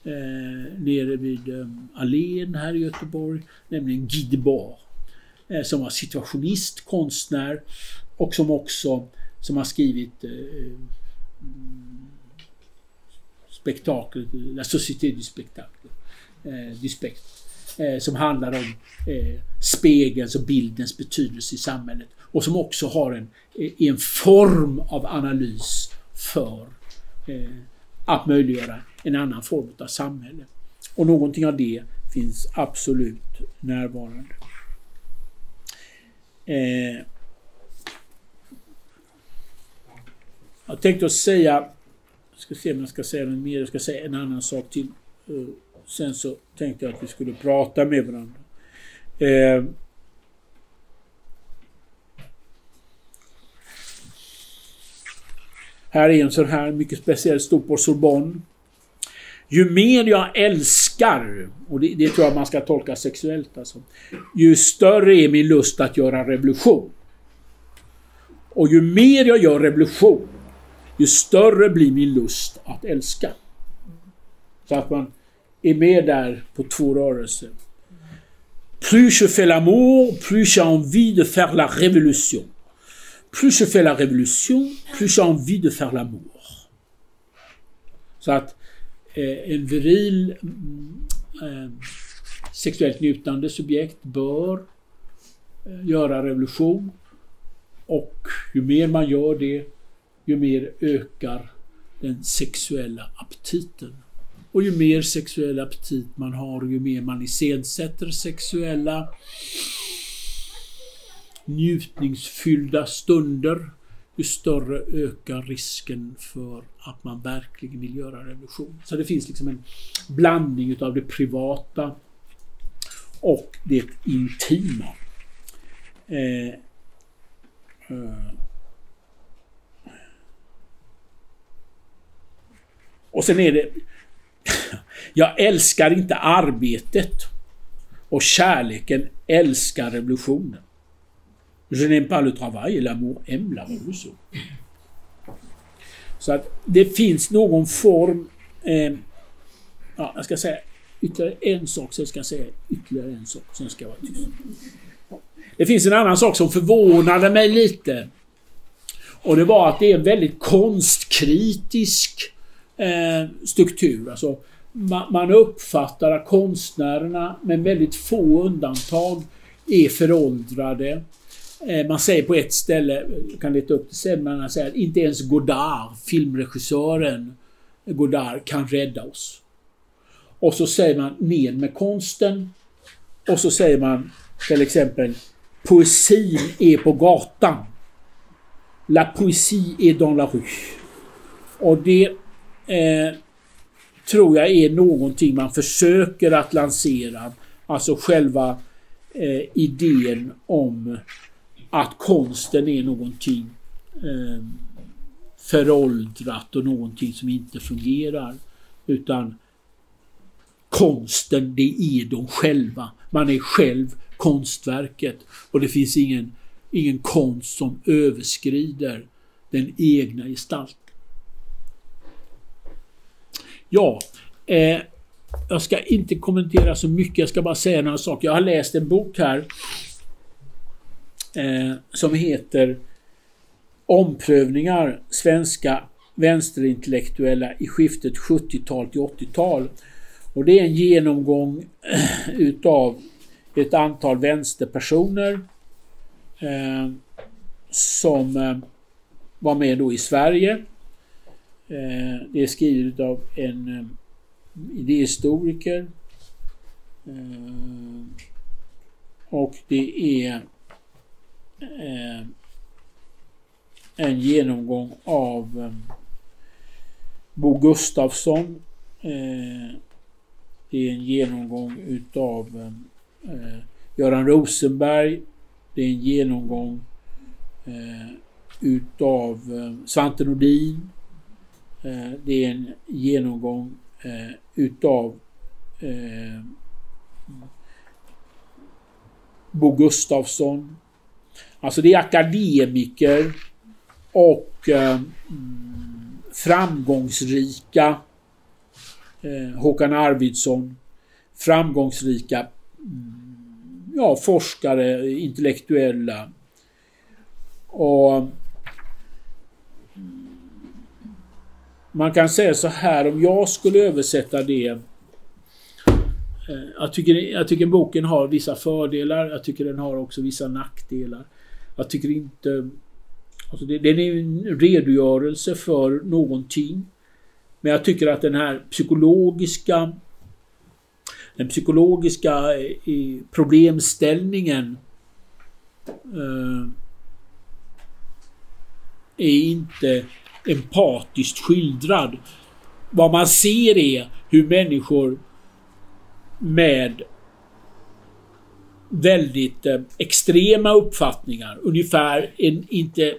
eh, nere vid eh, Allén här i Göteborg, nämligen Guy Debord. Eh, som var situationist, konstnär och som också som har skrivit eh, spektakel, La Société du Spectacle. Eh, du spekt, eh, som handlar om eh, spegelns och bildens betydelse i samhället och som också har en, eh, en form av analys för eh, att möjliggöra en annan form av samhälle. Och någonting av det finns absolut närvarande. Eh, jag tänkte att säga, jag ska se om jag ska säga något mer, jag ska säga en annan sak till. Eh, sen så tänkte jag att vi skulle prata med varandra. Eh, här är en sån här mycket speciell, stod på Sorbonne. Ju mer jag älskar, och det, det, tror jag man ska tolka sexuellt alltså. Ju större är min lust att göra revolution. Och ju mer jag gör revolution, ju större blir min lust att älska. Så att man är med där på två rörelser. Plus je fais l'amour, plus j'ai envie de faire la révolution. Plus je fais la révolution, plus j'ai envie de faire l'amour. Så att eh, en viril mm, eh, sexuellt njutande subjekt bör eh, göra revolution. Och ju mer man gör det, ju mer ökar den sexuella aptiten. Och ju mer sexuell aptit man har, ju mer man iscensätter sexuella njutningsfyllda stunder, ju större ökar risken för att man verkligen vill göra revolution. Så det finns liksom en blandning utav det privata och det intima. Eh, eh. Och sen är det... Jag älskar inte arbetet. Och kärleken älskar revolutionen. Je n'aime pas le travail l'amour aime la revolution. Så att det finns någon form... Eh, ja, jag ska säga ytterligare en sak, sen ska jag säga ytterligare en sak, sen ska jag vara tyst. Det finns en annan sak som förvånade mig lite. Och det var att det är en väldigt konstkritisk eh, struktur. Alltså, man, man uppfattar att konstnärerna, med väldigt få undantag, är föråldrade. Eh, man säger på ett ställe, jag kan leta upp det sen, men man säger att inte ens Godard, filmregissören Godard, kan rädda oss. Och så säger man ner med konsten. Och så säger man till exempel Poesin är på gatan. La poésie est dans la rue. Och det eh, tror jag är någonting man försöker att lansera. Alltså själva eh, idén om att konsten är någonting eh, föråldrat och någonting som inte fungerar. Utan konsten, det är de själva. Man är själv konstverket och det finns ingen, ingen konst som överskrider den egna gestalten. Ja, eh, jag ska inte kommentera så mycket, jag ska bara säga några saker. Jag har läst en bok här eh, som heter Omprövningar svenska vänsterintellektuella i skiftet 70-tal till 80-tal. Och det är en genomgång eh, utav ett antal vänsterpersoner eh, som eh, var med då i Sverige. Eh, det är skrivet av en eh, idéhistoriker. Eh, och det är en genomgång av Bo Gustafsson. Det är en genomgång utav Göran Rosenberg. Det är en genomgång utav Svante Nordin. Eh, det är en genomgång eh, utav eh, Bo Gustafsson. Alltså det är akademiker och framgångsrika Håkan Arvidsson, framgångsrika mm, ja, forskare, intellektuella. Och man kan säga så här, om jag skulle översätta det eh, jag tycker, jag tycker boken har vissa fördelar. Jag tycker den har också vissa nackdelar. Jag tycker inte... Alltså det, den är en redogörelse för någonting. Men jag tycker att den här psykologiska den psykologiska eh, problemställningen eh, är inte empatiskt skildrad. Vad man ser är hur människor med väldigt eh, extrema uppfattningar, ungefär en, inte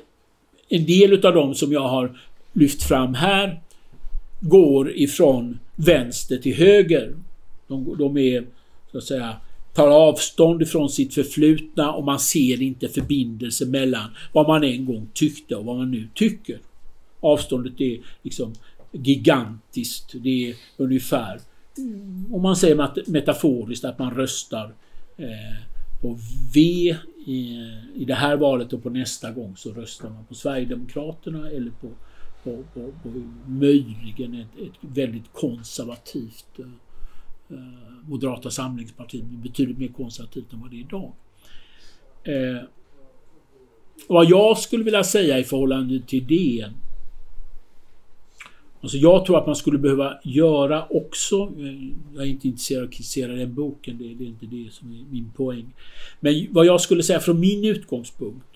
en del utav dem som jag har lyft fram här, går ifrån vänster till höger. De, de är, så att säga, tar avstånd ifrån sitt förflutna och man ser inte förbindelse mellan vad man en gång tyckte och vad man nu tycker. Avståndet är liksom gigantiskt. Det är ungefär, om man säger metaforiskt, att man röstar eh, på V i, i det här valet och på nästa gång så röstar man på Sverigedemokraterna eller på, på, på, på möjligen ett, ett väldigt konservativt eh, Moderata samlingspartiet, betydligt mer konservativt än vad det är idag. Eh, vad jag skulle vilja säga i förhållande till det Alltså jag tror att man skulle behöva göra också, eh, jag är inte intresserad av att kritisera den boken, det, är inte det som är min poäng. Men vad jag skulle säga från min utgångspunkt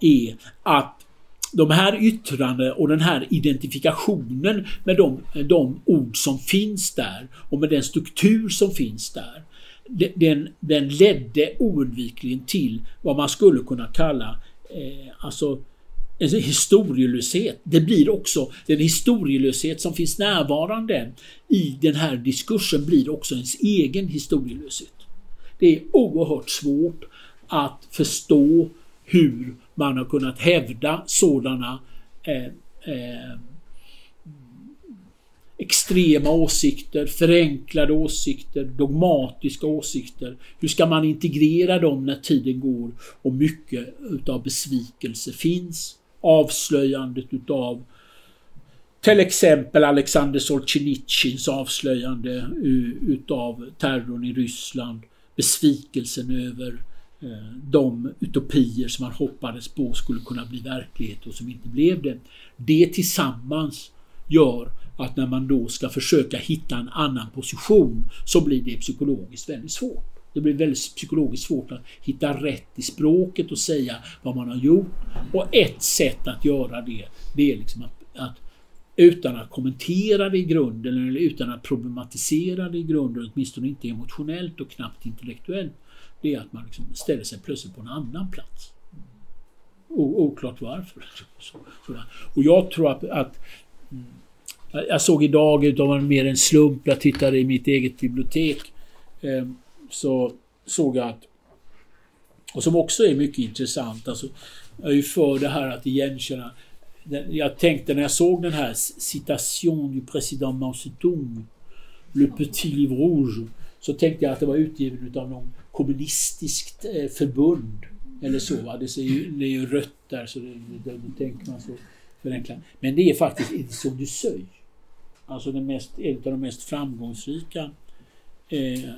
är att de här yttrandena och den här identifikationen med de, de ord som finns där och med den struktur som finns där. Den, den ledde oundvikligen till vad man skulle kunna kalla eh, alltså en historielöshet. Det blir också den historielöshet som finns närvarande i den här diskursen blir också ens egen historielöshet. Det är oerhört svårt att förstå hur man har kunnat hävda sådana eh, eh, extrema åsikter, förenklade åsikter, dogmatiska åsikter. Hur ska man integrera dem när tiden går och mycket utav besvikelse finns? Avslöjandet utav till exempel Alexander Solzhenitsyns avslöjande utav terrorn i Ryssland. Besvikelsen över eh, de utopier som man hoppades på skulle kunna bli verklighet och som inte blev det. Det tillsammans gör att när man då ska försöka hitta en annan position så blir det psykologiskt väldigt svårt. Det blir väldigt psykologiskt svårt att hitta rätt i språket och säga vad man har gjort. Och ett sätt att göra det, det är liksom att, att utan att kommentera det i grunden eller utan att problematisera det i grunden, åtminstone inte emotionellt och knappt intellektuellt, det är att man liksom ställer sig plötsligt på en annan plats. O, oklart varför. Och jag tror att, att jag såg idag utav mer en slump, jag tittade i mitt eget bibliotek ehm, så såg jag att, och som också är mycket intressant, alltså, jag är ju för det här att igenkänna jag tänkte när jag såg den här citation du president Mao Zedong, Le Petit Livre Rouge, så tänkte jag att det var utgiven utav någon kommunistiskt eh, förbund. Eller så. Va? Det, är ju, det är ju rött där, så det, det, det tänker man så förenklat. Men det är faktiskt Edition du Seuil. Alltså den mest, en av de mest framgångsrika eh,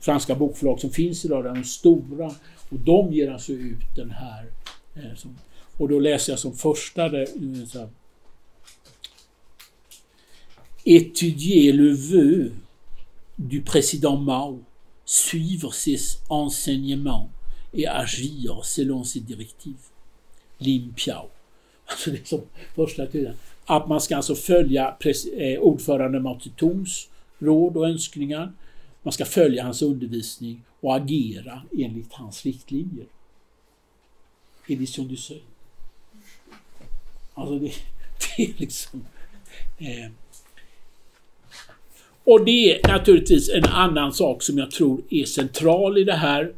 franska bokförlag som finns idag, de stora. Och de ger alltså ut den här. Eh, som, och då läser jag som första det, eh, så här, Étudier le vœu du président Mao, suivre ses enseignements et agir selon ses directives. Lim Piao. Alltså det är som första tiden. Att man ska alltså följa eh, ordförande Mao Zedongs råd och önskningar. Man ska följa hans undervisning och agera enligt hans riktlinjer. Edition du säger? Alltså det, det är liksom... Eh. Och det är naturligtvis en annan sak som jag tror är central i det här.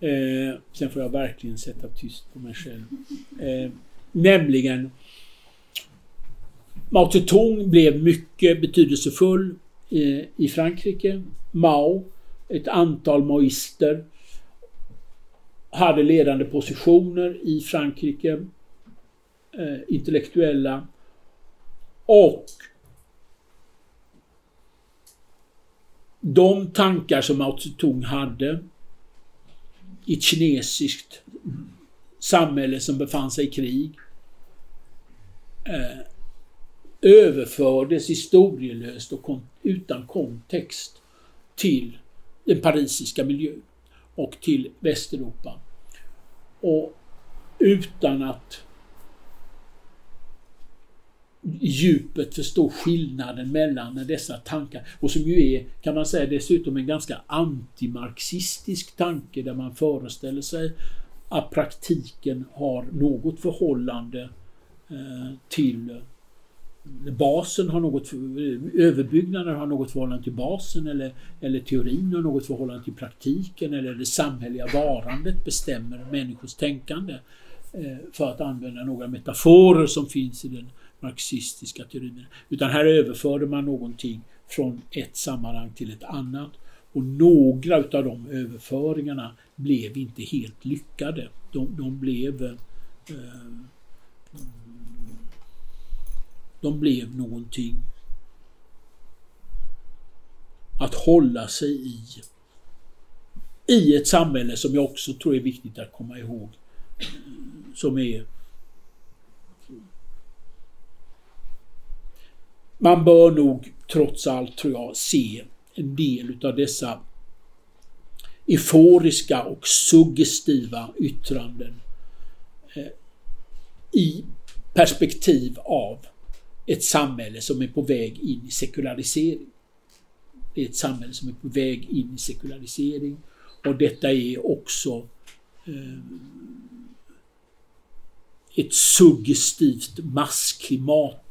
Eh, sen får jag verkligen sätta tyst på mig själv. Eh, nämligen Mao Zedong blev mycket betydelsefull i Frankrike. Mao, ett antal maoister hade ledande positioner i Frankrike. Eh, intellektuella. Och de tankar som Mao Zedong hade i ett kinesiskt samhälle som befann sig i krig eh, överfördes historielöst och utan kontext till den parisiska miljön och till Västeuropa. Och utan att djupet förstå skillnaden mellan dessa tankar och som ju är, kan man säga, dessutom en ganska antimarxistisk tanke där man föreställer sig att praktiken har något förhållande eh, till basen har något, överbyggnaden har något förhållande till basen eller, eller teorin har något förhållande till praktiken eller det samhälleliga varandet bestämmer människors tänkande. Eh, för att använda några metaforer som finns i den marxistiska teorin. Utan här överförde man någonting från ett sammanhang till ett annat. Och några utav de överföringarna blev inte helt lyckade. De, de blev eh, de blev någonting att hålla sig i. I ett samhälle som jag också tror är viktigt att komma ihåg. Som är Man bör nog trots allt, tror jag, se en del utav dessa euforiska och suggestiva yttranden eh, i perspektiv av ett samhälle som är på väg in i sekularisering. Det är ett samhälle som är på väg in i sekularisering och detta är också eh, ett suggestivt massklimat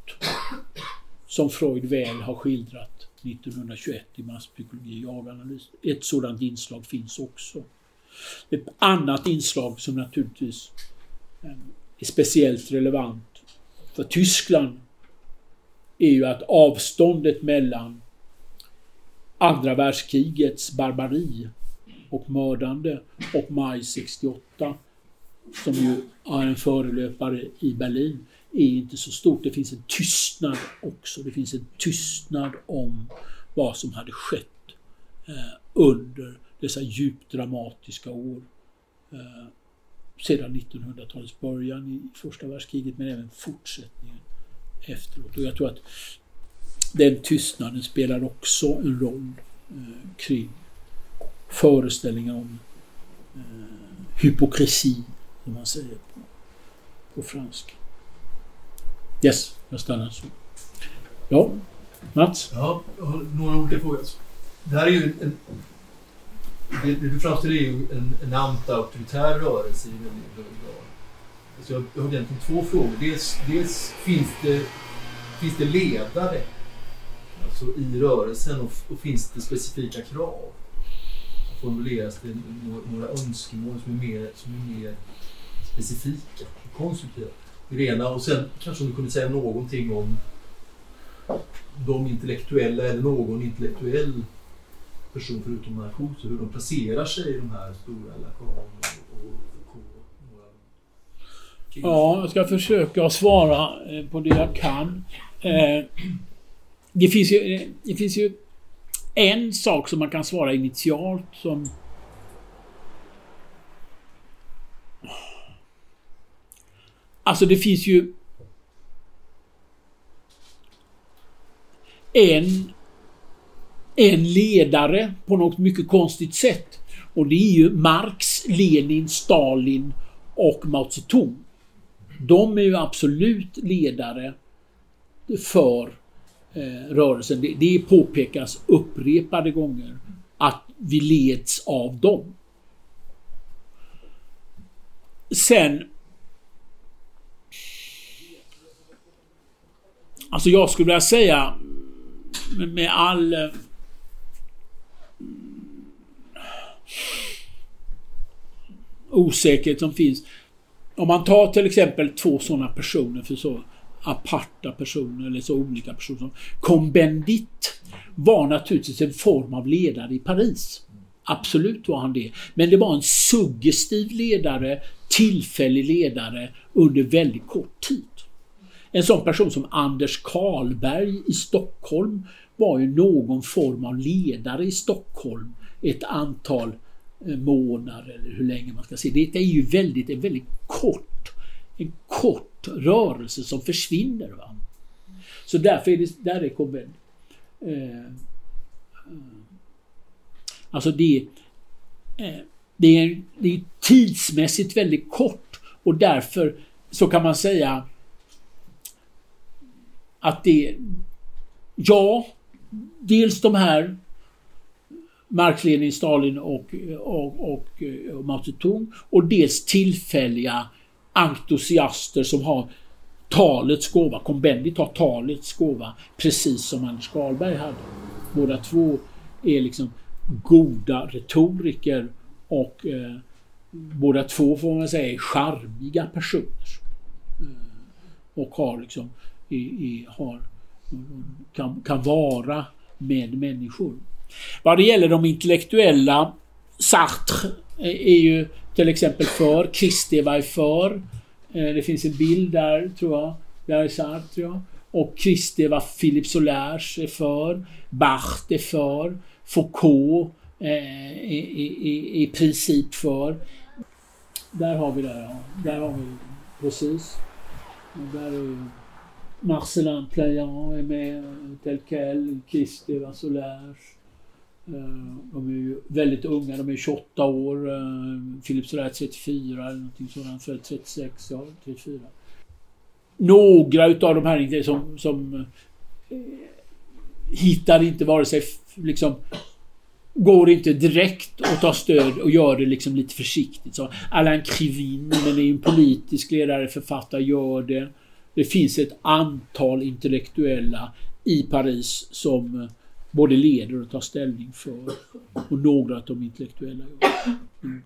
som Freud väl har skildrat 1921 i Masspsykologi och jaganalys. Ett sådant inslag finns också. Ett annat inslag som naturligtvis eh, är speciellt relevant för Tyskland är ju att avståndet mellan andra världskrigets barbari och mördande och maj 68 som ju är en förelöpare i Berlin är inte så stort. Det finns en tystnad också. Det finns en tystnad om vad som hade skett eh, under dessa djupt dramatiska år eh, sedan 1900-talets början i första världskriget men även fortsättningen efteråt. Och jag tror att den tystnaden spelar också en roll eh, kring föreställningen om eh, hypokrisi, som man säger på, på franska. Yes, jag stannar så. Ja, Mats? Ja, jag har några olika frågor. Det här är ju en... Det, det du framställer är ju en, en anti-auktoritär rörelse i väldigt så jag, har egentligen två frågor. Dels, dels finns, det, finns det ledare alltså i rörelsen och, och finns det specifika krav? Formuleras det några, några önskemål som är mer, som är mer specifika och konstruktiva? Det och sen kanske du kunde säga någonting om de intellektuella eller någon intellektuell person förutom Marcuse, hur de placerar sig i de här stora Lacan och Ja, jag ska försöka svara eh, på det jag kan. Eh, det finns ju, eh, det finns ju en sak som man kan svara initialt som Alltså det finns ju en, en ledare på något mycket konstigt sätt. Och det är ju Marx, Lenin, Stalin och Mao Zedong. De är ju absolut ledare för eh, rörelsen. Det, det påpekas upprepade gånger att vi leds av dem. Sen Alltså jag skulle vilja säga med all eh, osäkerhet som finns. Om man tar till exempel två sådana personer för så aparta personer eller så olika personer. Combendit var naturligtvis en form av ledare i Paris. Absolut var han det. Men det var en suggestiv ledare, tillfällig ledare under väldigt kort tid. En sån person som Anders Karlberg i Stockholm var ju någon form av ledare i Stockholm ett antal Eh, månader eller hur länge man ska se. Det är ju väldigt, en väldigt kort, en kort rörelse som försvinner. Va? Så därför är det, där är konvent. Eh, eh, alltså det, eh, det, är, det är tidsmässigt väldigt kort och därför så kan man säga att det... Ja, dels de här Marx, Lenin, Stalin och, och, och, och Mao Zedong och dels tillfälliga entusiaster som har talets gåva. Konbendit har talets gåva precis som Anders Karlberg hade. Båda två är liksom goda retoriker och eh, båda två får man säga är charmiga personer. Eh, och har liksom i, i, har, kan, kan vara med människor. Vad det gäller de intellektuella, Sartre eh, är ju till exempel för, Kristeva är för. Eh, det finns en bild där, tror jag. Där är Sartre, ja. Och Kristeva, Philippe Solers är för. Barth är för. Foucault eh, är i princip för. Där har vi det, ja. Där har vi precis. Och där är Marcelin Playan är med, Telquel, Kristeva Solers. Eh, de är ju väldigt unga, de är 28 år. Eh, Philip Soler är 34 eller någonting sådant. Född 36, ja 34. Några utav de här som, som eh, hittar inte vare sig liksom går inte direkt och tar stöd och gör det liksom lite försiktigt. Så Alain Krivin, men är en politisk ledare, författare, gör det. Det finns ett antal intellektuella i Paris som eh, både leder och tar ställning för. Och några av de intellektuella gör. Mm.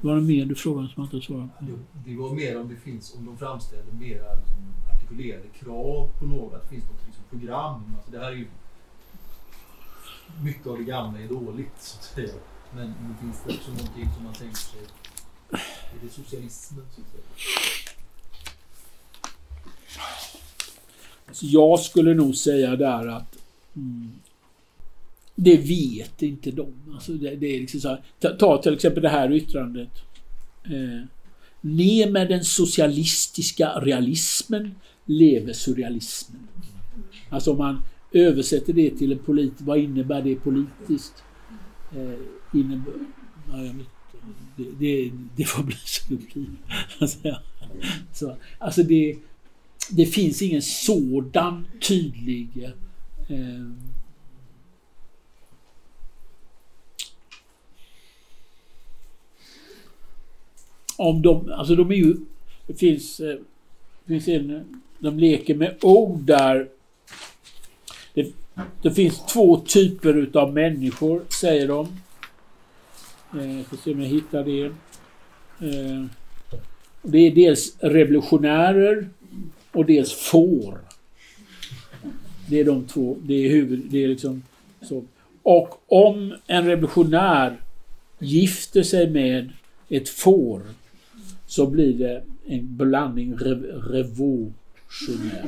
Var det mer du frågade som jag inte svarade på? Det var mer om det finns, om de framställer mera liksom, artikulerade krav på något. Att det finns något liksom, program. Alltså, det här är ju mycket av det gamla är dåligt så att säga. Men det finns det också någonting som man tänker sig. Är det socialismen så att säga? Alltså jag skulle nog säga där att mm, det vet inte de. Alltså det, det är liksom så här, ta, ta, till exempel det här yttrandet. Eh, ner med den socialistiska realismen, lever surrealismen. Alltså om man översätter det till en polit, Vad innebär det politiskt? Eh, innebär, ja, det, det, det, får bli som det blir. Alltså, så, alltså det, det finns ingen sådan tydlig eh, om de, alltså de är ju, det finns, eh, det finns en, de leker med ord där det, det finns två typer utav människor, säger de. Eh, får se om jag hittar det. Eh, det är dels revolutionärer och dels får. Det är de två. Det är huvud... Det är liksom så. Och om en revolutionär gifter sig med ett får så blir det en blandning rev, revolutionär.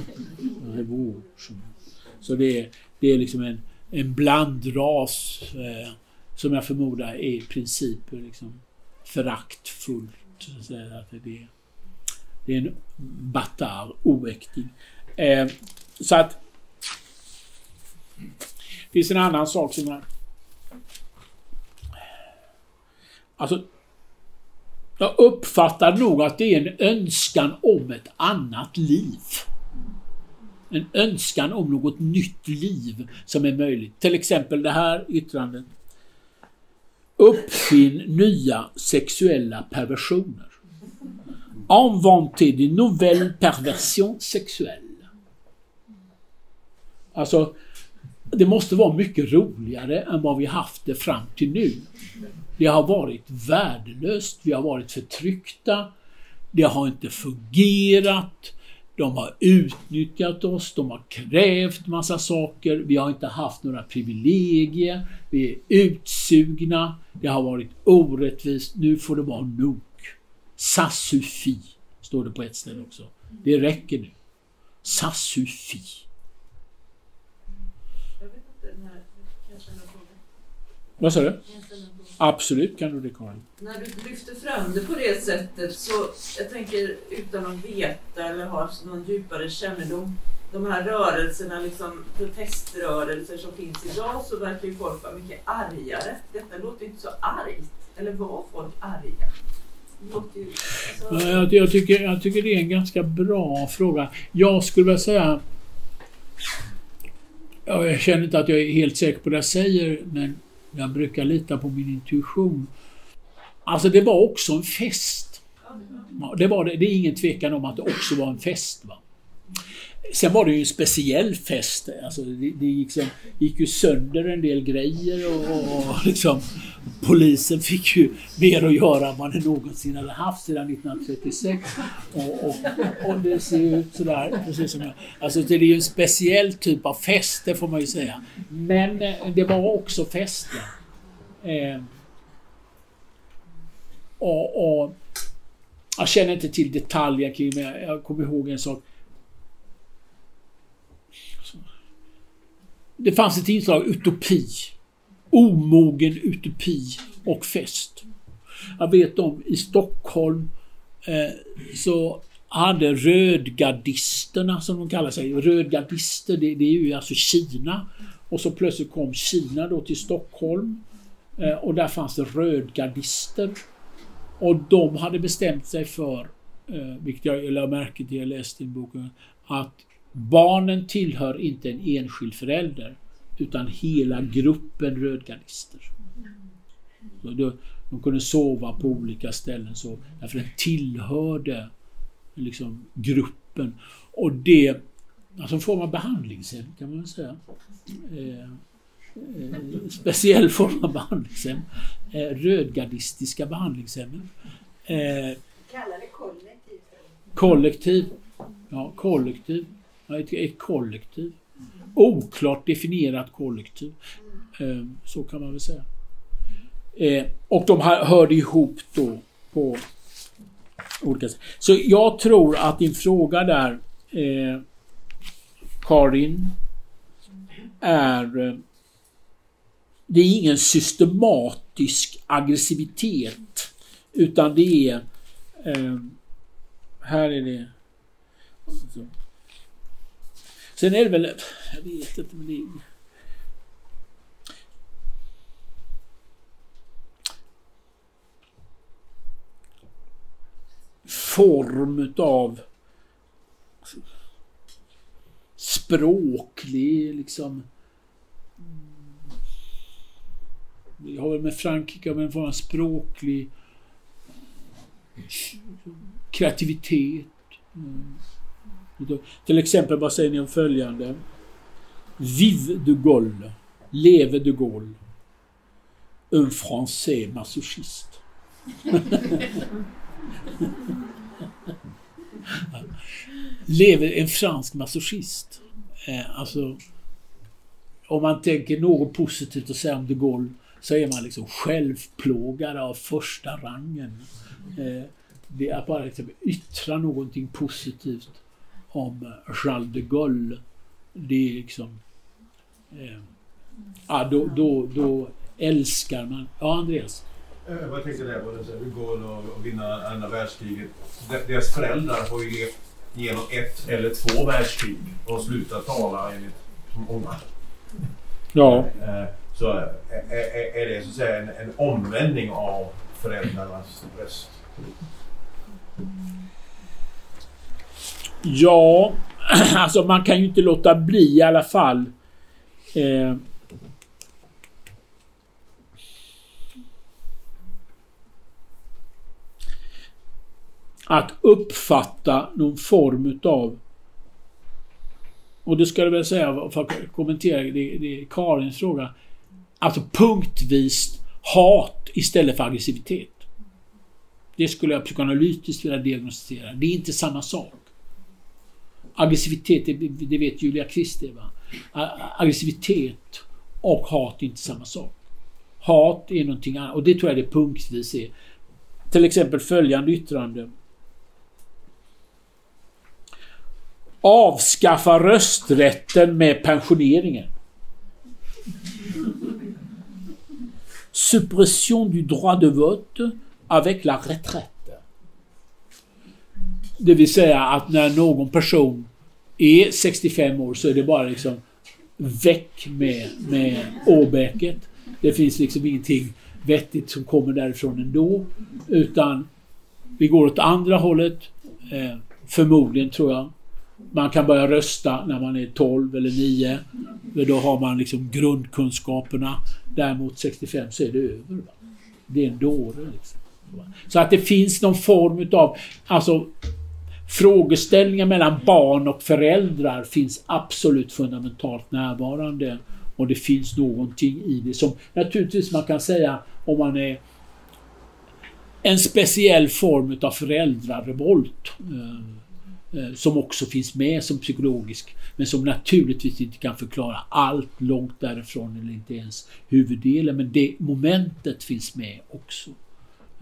revolutionär. Så det är, det är liksom en, en blandras eh, som jag förmodar är i princip liksom föraktfullt. Så att det, det är en batar, oäktig. Eh, så att det finns en annan sak som jag... Alltså, jag uppfattar nog att det är en önskan om ett annat liv. En önskan om något nytt liv som är möjligt. Till exempel det här yttrandet. Uppfinn nya sexuella perversioner. Inventer de nouvelle perversions sexuelles. Alltså, det måste vara mycket roligare än vad vi haft det fram till nu. Det har varit värdelöst, vi har varit förtryckta, det har inte fungerat, de har utnyttjat oss, de har krävt massa saker, vi har inte haft några privilegier, vi är utsugna, det har varit orättvist, nu får det vara nog. Sassufi, står det på ett ställe också. Det räcker nu. Sassufi. Vad sa du? Absolut kan du det Karin. När du lyfter fram det på det sättet så, jag tänker utan att veta eller ha någon djupare kännedom, de här rörelserna, liksom proteströrelser som finns idag, så verkar ju folk vara mycket argare. Detta låter inte så argt. Eller var folk arga? Ju, alltså... jag, jag, tycker, jag tycker det är en ganska bra fråga. Jag skulle vilja säga jag känner inte att jag är helt säker på det jag säger, men jag brukar lita på min intuition. Alltså det var också en fest. Det, var det, det är ingen tvekan om att det också var en fest. Va? Sen var det ju en speciell fest. Alltså det, det gick, som, gick ju sönder en del grejer och, och liksom, polisen fick ju mer att göra än man någonsin hade haft sedan 1936. Och, och, och det ser ju ut sådär, precis som jag. Alltså det är ju en speciell typ av fest, det får man ju säga. Men eh, det var också festen. Eh, och, och, jag känner inte till detaljer kring men jag kommer ihåg en sak. Det fanns ett inslag utopi. Omogen utopi och fest. Jag vet om i Stockholm eh, så hade rödgardisterna som de kallar sig, rödgardister det, det är ju alltså Kina. Och så plötsligt kom Kina då till Stockholm. Eh, och där fanns det rödgardister. Och de hade bestämt sig för, eh, vilket jag lade märke till, jag läste i boken, att Barnen tillhör inte en enskild förälder utan hela gruppen rödgardister. De kunde sova på olika ställen så, därför den tillhörde liksom, gruppen. Och det, alltså en form av behandlingshem kan man väl säga. Eh, eh, speciell form av behandlingshem. Eh, rödgardistiska behandlingshem. Eh, Kalla det kollektiv. Kollektiv. Ja, kollektiv. Ett, ett kollektiv. Oklart definierat kollektiv. Ehm, så kan man väl säga. Ehm, och de hörde ihop då på olika sätt. Så jag tror att din fråga där, eh, Karin, är... Eh, det är ingen systematisk aggressivitet. Utan det är... Ehm, här är det... Sen är det väl, jag vet inte men det är... Form utav språklig liksom... Vi har väl med Frankrike med en form av språklig kreativitet. Mm. Till exempel, vad säger ni om följande? Vive de Gaulle. Leve de Gaulle. Un français masochist. Leve en fransk masochist. Eh, alltså, om man tänker något positivt att säga om de Gaulle så är man liksom självplågare av första rangen. Eh, det är bara liksom yttra någonting positivt om Charles de Gaulle. Det är liksom... Eh, ja, då, då, då älskar man... Ja, Andreas? Jag bara tänkte på de Gaulle och, vinna andra världskriget. Deras föräldrar har ju levt genom ett eller två världskrig och slutat tala enligt många. Ja. Eh, så är det så att säga en, en omvändning av föräldrarnas röst. Ja, alltså man kan ju inte låta bli i alla fall. Eh, att uppfatta någon form utav och det ska jag väl säga för att kommentera det, det är Karins fråga. Alltså punktvis hat istället för aggressivitet. Det skulle jag psykoanalytiskt vilja diagnostisera. Det är inte samma sak. Aggressivitet, det, vet Julia Kvist det va? Aggressivitet och hat är inte samma sak. Hat är någonting annat och det tror jag det punktvis är. Till exempel följande yttrande. Avskaffa rösträtten med pensioneringen. Suppression du droit de vote avec la retraite. Det vill säga att när någon person är 65 år så är det bara liksom väck med, med åbäket. Det finns liksom ingenting vettigt som kommer därifrån ändå. Utan vi går åt andra hållet. Eh, förmodligen tror jag. Man kan börja rösta när man är 12 eller 9. Då har man liksom grundkunskaperna. Däremot 65 så är det över. Va? Det är en dåre. Liksom. Så att det finns någon form utav... Alltså, frågeställningar mellan barn och föräldrar finns absolut fundamentalt närvarande. Och det finns någonting i det som naturligtvis man kan säga om man är en speciell form utav föräldrarevolt. Eh, eh, som också finns med som psykologisk. Men som naturligtvis inte kan förklara allt långt därifrån eller inte ens huvuddelen. Men det momentet finns med också.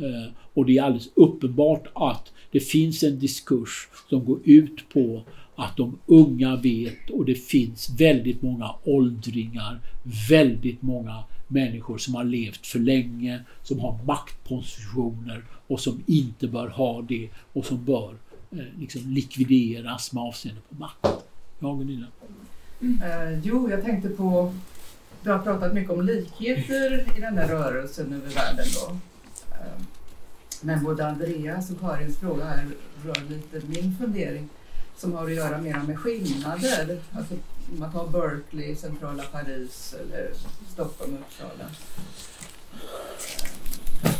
Eh, och det är alldeles uppenbart att det finns en diskurs som går ut på att de unga vet och det finns väldigt många åldringar, väldigt många människor som har levt för länge, som har maktpositioner och som inte bör ha det och som bör eh, liksom likvideras med avseende på makt. Ja, Gunilla? Eh, jo, jag tänkte på, du har pratat mycket om likheter i den här rörelsen över världen då. Eh, men både Andreas och Karins fråga här rör lite min fundering som har att göra mer med skillnader. Alltså man tar Berkeley, centrala Paris eller Stockholm, Uppsala.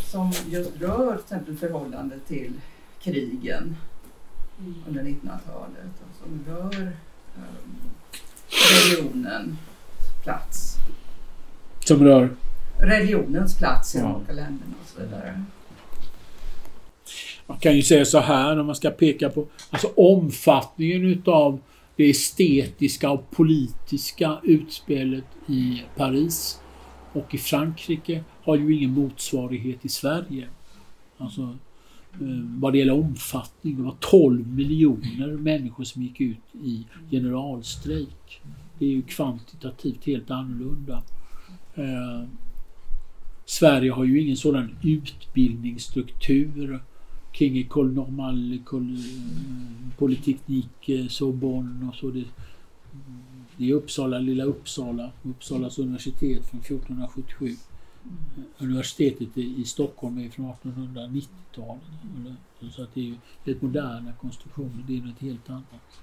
Som just rör till exempel förhållandet till krigen under 1900-talet och som rör um, religionen plats. Som rör? Religionens plats i de olika länderna och så vidare. Man kan ju säga så här om man ska peka på alltså omfattningen utav det estetiska och politiska utspelet i Paris och i Frankrike har ju ingen motsvarighet i Sverige. Alltså eh, vad det gäller omfattning. Det var 12 miljoner människor som gick ut i generalstrejk. Det är ju kvantitativt helt annorlunda. Sverige har ju ingen sådan utbildningsstruktur kring École Normale, École Polyteknik, Sorbonne och så. Det, det är Uppsala, lilla Uppsala, Uppsalas universitet från 1477. Universitetet i Stockholm är från 1890-talet. Så att det är ju helt moderna konstruktioner, det är något helt annat.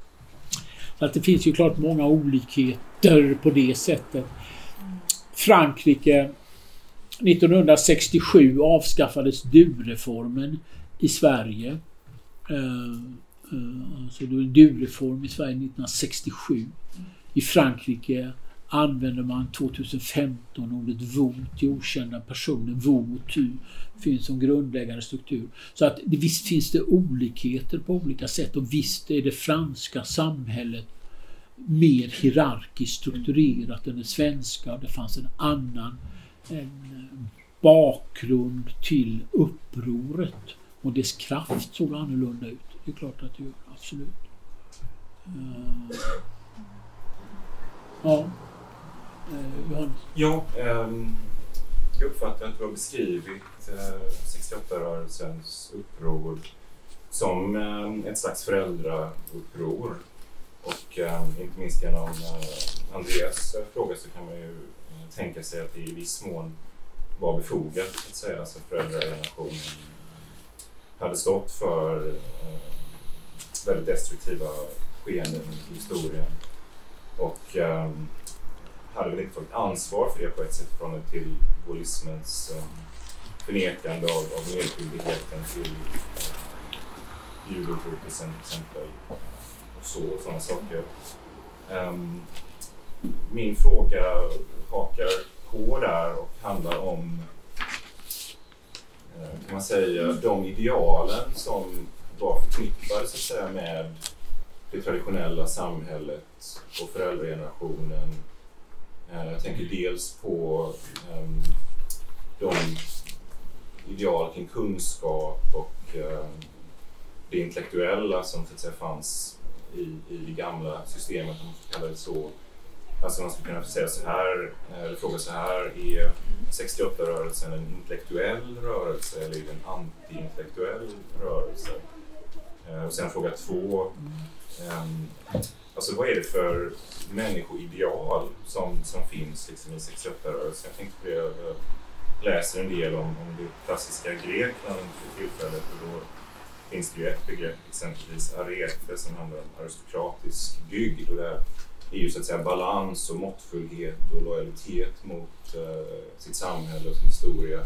Så att det finns ju klart många olikheter på det sättet. Frankrike 1967 avskaffades du-reformen i Sverige. Eh, eh, alltså det var en du-reform i Sverige 1967. I Frankrike använder man 2015 ordet vo till okända personer. Vo och tu finns som grundläggande struktur. Så att visst finns det olikheter på olika sätt och visst är det franska samhället mer hierarkiskt strukturerat än det svenska. Det fanns en annan en bakgrund till upproret. Och dess kraft såg annorlunda ut. Det är klart att det gör, absolut. Uh, ja. Uh, Johan? Ja, um, jag uppfattar att du har beskrivit eh, uh, 68-rörelsens uppror som ehm, ett slags föräldrauppror. Och ehm, inte minst genom Andreas fråga så kan man ju tänka sig att det i viss mån var befogat, att säga, alltså föräldragenerationen hade stått för eh, väldigt destruktiva skeenden i historien och eh, hade väl inte tagit ansvar för det på ett sätt från till bolismens eh, förnekande av, av medskyldigheten till eh, judoutrotelsen till exempel. Och så, sådana saker. Um, min fråga hakar på där och handlar om eh, kan man säga, de idealen som var förknippade så att säga, med det traditionella samhället och föräldragenerationen. Eh, jag tänker dels på ehm, de ideal kring kunskap och ehm, det intellektuella som så att säga, fanns i, i det gamla systemet, om man får kalla det så. Alltså man skulle kunna säga så här, eh, eller fråga så här, är 68-rörelsen en intellektuell rörelse eller är det en anti-intellektuell rörelse? Eh, och sen fråga två, ehm, alltså vad är det för människoideal som, som finns liksom i 68-rörelsen? Jag tänkte på det, jag läser en del om, om det klassiska Grekland för tillfället och då finns det ju ett begrepp, exempelvis arete, som handlar om aristokratisk dygd och är ju så att säga balans och måttfullhet och lojalitet mot eh, sitt samhälle och sin historia.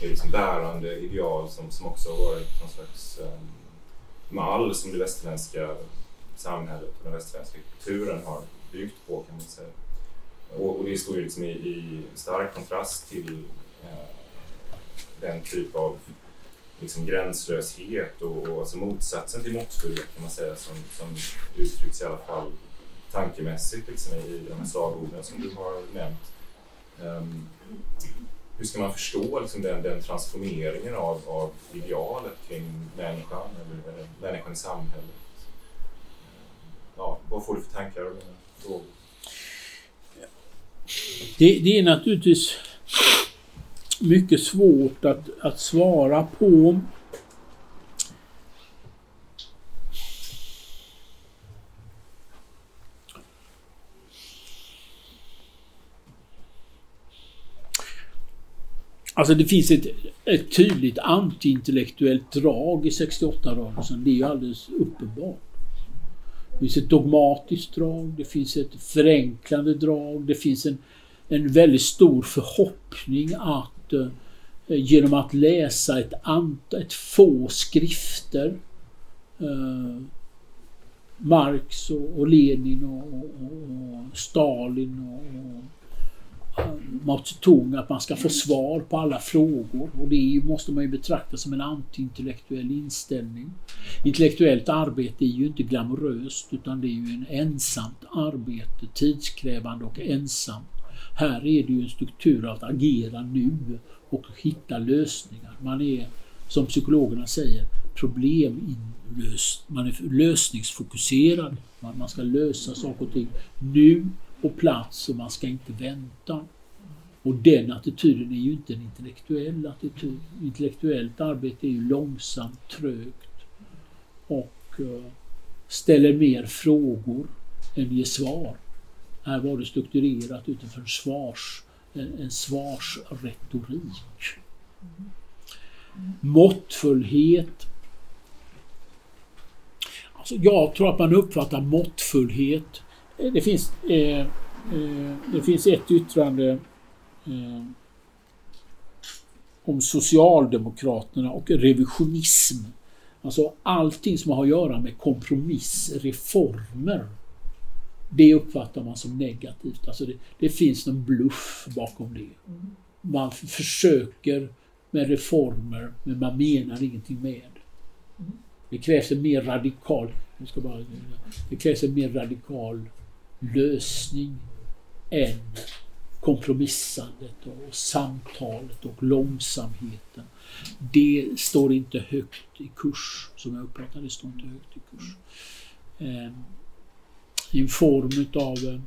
Det är liksom bärande ideal som, som också har varit någon slags eh, mall som det västerländska samhället och den västerländska kulturen har byggt på kan man säga. Och, och det står ju liksom i, i stark kontrast till eh, den typ av liksom gränslöshet och, och alltså motsatsen till måttfullhet kan man säga som, som uttrycks i alla fall tankemässigt liksom, i de här slagorden som du har nämnt. Um, hur ska man förstå liksom, den, den transformeringen av, av idealet kring människan eller, eller människan i samhället? Ehm, ja, vad får du för tankar om mina frågor? Det, det är naturligtvis mycket svårt att, att svara på. Alltså det finns ett, ett tydligt antiintellektuellt drag i 68-rörelsen. Det är ju alldeles uppenbart. Det finns ett dogmatiskt drag, det finns ett förenklande drag, det finns en, en väldigt stor förhoppning att eh, genom att läsa ett, ant, ett få skrifter eh, Marx och, och Lenin och, och, och Stalin och, och Mao Zedong att man ska få svar på alla frågor och det måste man ju betrakta som en antiintellektuell inställning. Intellektuellt arbete är ju inte glamoröst utan det är ju en ensamt arbete, tidskrävande och ensamt. Här är det ju en struktur att agera nu och hitta lösningar. Man är, som psykologerna säger, probleminlöst. Man är lösningsfokuserad. Man ska lösa saker och ting nu på plats och man ska inte vänta. Och den attityden är ju inte en intellektuell attityd. Intellektuellt arbete är ju långsamt, trögt och eh, ställer mer frågor än ger svar. Här var det strukturerat utifrån svars, en, en svarsretorik. Måttfullhet. Alltså jag tror att man uppfattar måttfullhet det finns, eh, eh, det finns ett yttrande eh, om Socialdemokraterna och revisionism. Alltså allting som har att göra med kompromiss, reformer. Det uppfattar man som negativt. Alltså det, det finns någon bluff bakom det. Man försöker med reformer men man menar ingenting med. Det krävs en mer radikal, ska bara, det krävs en mer radikal lösning än kompromissandet och samtalet och långsamheten. Det står inte högt i kurs, som jag uppfattar det, står inte högt i kurs. Ehm, I en form utav eh,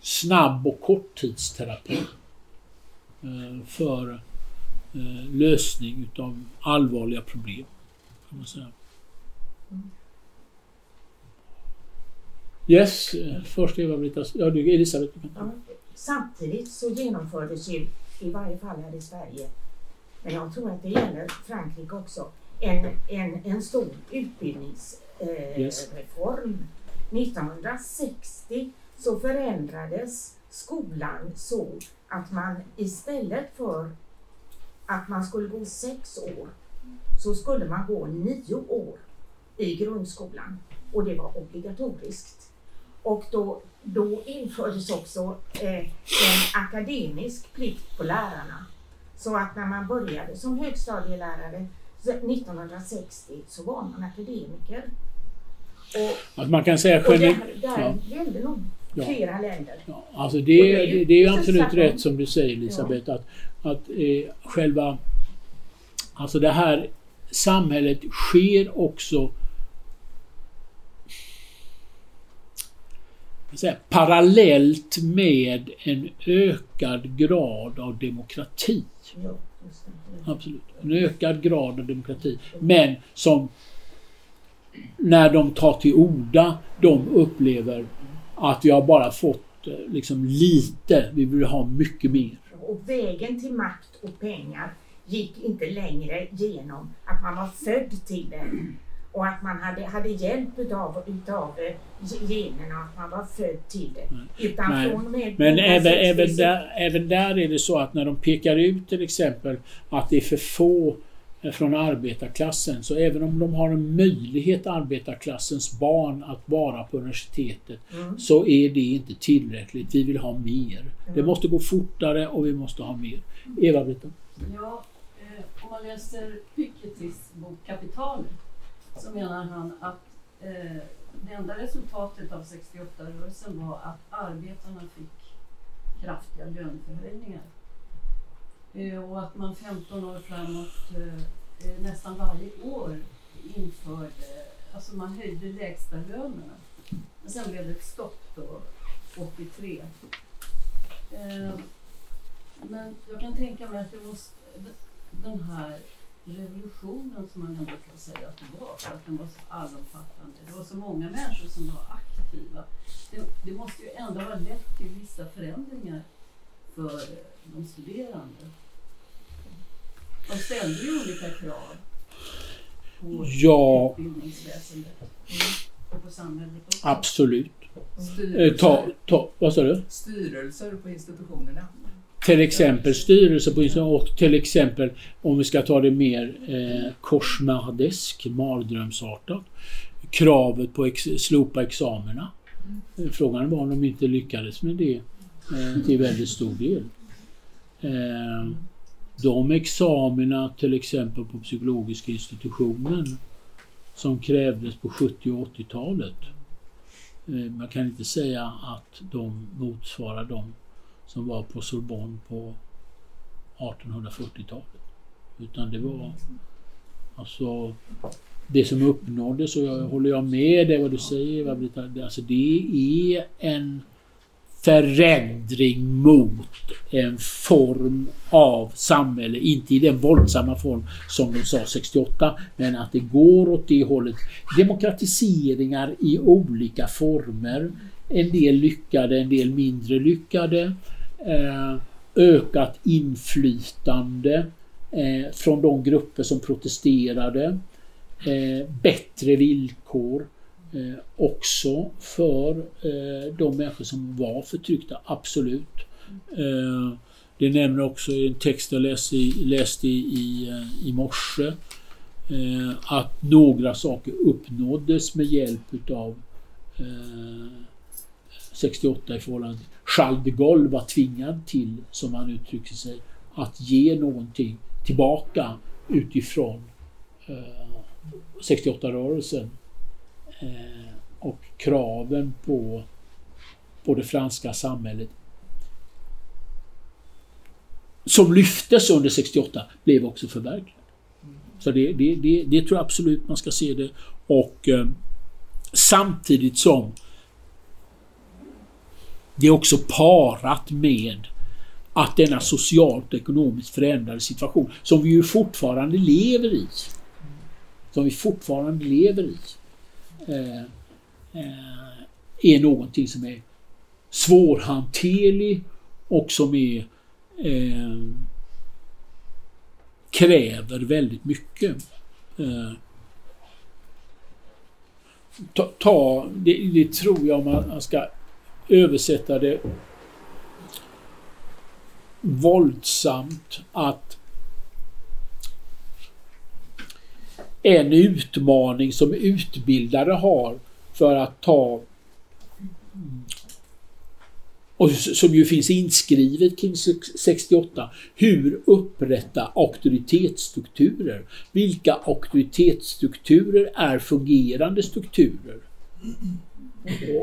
snabb och korttidsterapi eh, för eh, lösning utav allvarliga problem. Kan man säga. Yes, först Eva-Britta. Ja, du Elisabeth. Ja. Samtidigt så genomfördes ju, i varje fall här i Sverige, men jag tror att det gäller Frankrike också, en, en, en stor utbildningsreform. Eh, Yes. reform. 1960 så förändrades skolan så att man istället för att man skulle gå sex år så skulle man gå nio år i grundskolan och det var obligatoriskt. Och då, då infördes också eh, en akademisk plikt på lärarna. Så att när man började som högstadielärare så 1960 så var man akademiker. Och, Att man kan säga generellt... där Ja. gällde nog Ja. flera länder. Ja, alltså det, det är ju det, det är absolut tvärtom. rätt som du säger Elisabeth att, att eh, själva... Alltså det här samhället sker också jag, parallellt med en ökad grad av demokrati. Ja. Absolut. En ökad grad av demokrati. Men som när de tar till orda, de upplever att vi har bara fått eh, liksom lite, vi vill ha mycket mer. Och vägen till makt och pengar gick inte längre genom att man var född till det och att man hade, hade hjälp utav, utav eh, generna att man var född till det. Utan Nej. från och med Men även, 1960 även, där, även där är det så att när de pekar ut till exempel att det är för få eh, från arbetarklassen, så även om de har en möjlighet, arbetarklassens barn, att vara på universitetet, Mm. så är det inte tillräckligt. Vi vill ha mer. Det Mm. måste gå fortare och vi måste ha mer. Eva-Britta? Ja, eh, om man läser Pikettys bok Kapitalet så menar han att eh, det enda resultatet av 68-rörelsen var att arbetarna fick kraftiga löneförhöjningar. Eh, och att man 15 år framåt eh, eh, nästan varje år införde, alltså man höjde lägsta lönerna. Men sen blev det ett stopp då, 83. Eh, men jag kan tänka mig att det måste, den här revolutionen som man ändå kan säga att det var, för att den var så allomfattande. Det var så många människor som var aktiva. Det, det måste ju ändå ha lett till vissa förändringar för de studerande. De ställde ju olika krav på Ja, utbildningsväsendet och på samhället också. absolut. Eh, Styrelser, ta, ta, vad sa du? styrelser på institutionerna. Till exempel styrelse på och till exempel om vi ska ta det mer eh, korsmärdesk, mardrömsartat. Kravet på ex, slopa examina. Eh, frågan var om de inte lyckades med det eh, till väldigt stor del. Eh, de examina till exempel på psykologiska institutionen som krävdes på 70 och 80-talet. Eh, man kan inte säga att de motsvarar de som var på Sorbonne på 1840-talet. Utan det var alltså det som uppnåddes och jag håller jag med dig vad du säger Eva-Britta. Alltså det är en förändring mot en form av samhälle, inte i den våldsamma form som de sa 68, men att det går åt det hållet. Demokratiseringar i olika former. En del lyckade, en del mindre lyckade. Eh, ökat inflytande eh, från de grupper som protesterade. Eh, bättre villkor eh, också för eh, de människor som var förtryckta, absolut. Eh, det nämner också i en text jag läste i, läste i, i, i morse att några saker uppnåddes med hjälp utav 68 i förhållande till Charles de Gaulle var tvingad till, som han uttrycker sig, att ge någonting tillbaka utifrån eh, 68-rörelsen eh, och kraven på, på det franska samhället som lyftes under 68 blev också förverkligat. Så det, det, det, det tror jag absolut man ska se det. Och eh, samtidigt som det är också parat med att denna socialt och ekonomiskt förändrade situation som vi ju fortfarande lever i. Som vi fortfarande lever i. Eh, eh, är någonting som är svårhanterlig och som är eh, kräver väldigt mycket. Eh, ta, ta det, det tror jag man ska översätta det våldsamt att en utmaning som utbildare har för att ta och som ju finns inskrivet kring 68. Hur upprätta auktoritetsstrukturer? Vilka auktoritetsstrukturer är fungerande strukturer?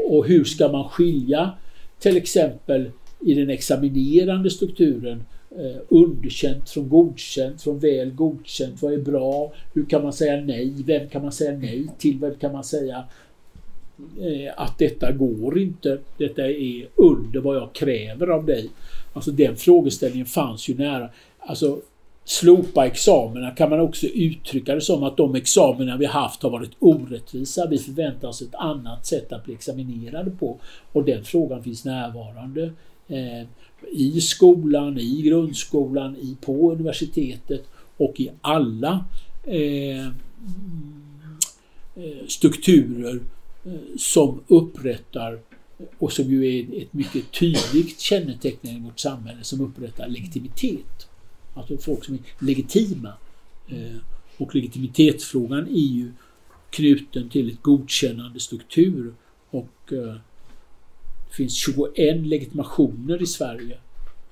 Och- hur ska man skilja till exempel i den examinerande strukturen eh, underkänt från godkänt, från väl godkänt, vad är bra, hur kan man säga nej, vem kan man säga nej till, vem kan man säga eh, att detta går inte, detta är under vad jag kräver av dig. Alltså den frågeställningen fanns ju nära. Alltså slopa examina kan man också uttrycka det som att de examina vi haft har varit orättvisa. Vi förväntar oss ett annat sätt att bli examinerade på. Och den frågan finns närvarande eh, i skolan, i grundskolan, i, på universitetet och i alla eh, eh strukturer eh, som upprättar och som ju är ett mycket tydligt kännetecken i vårt samhälle som upprättar legitimitet. Alltså folk som är legitima. Eh, och legitimitetsfrågan är ju knuten till ett godkännande struktur och eh, det finns 21 legitimationer i Sverige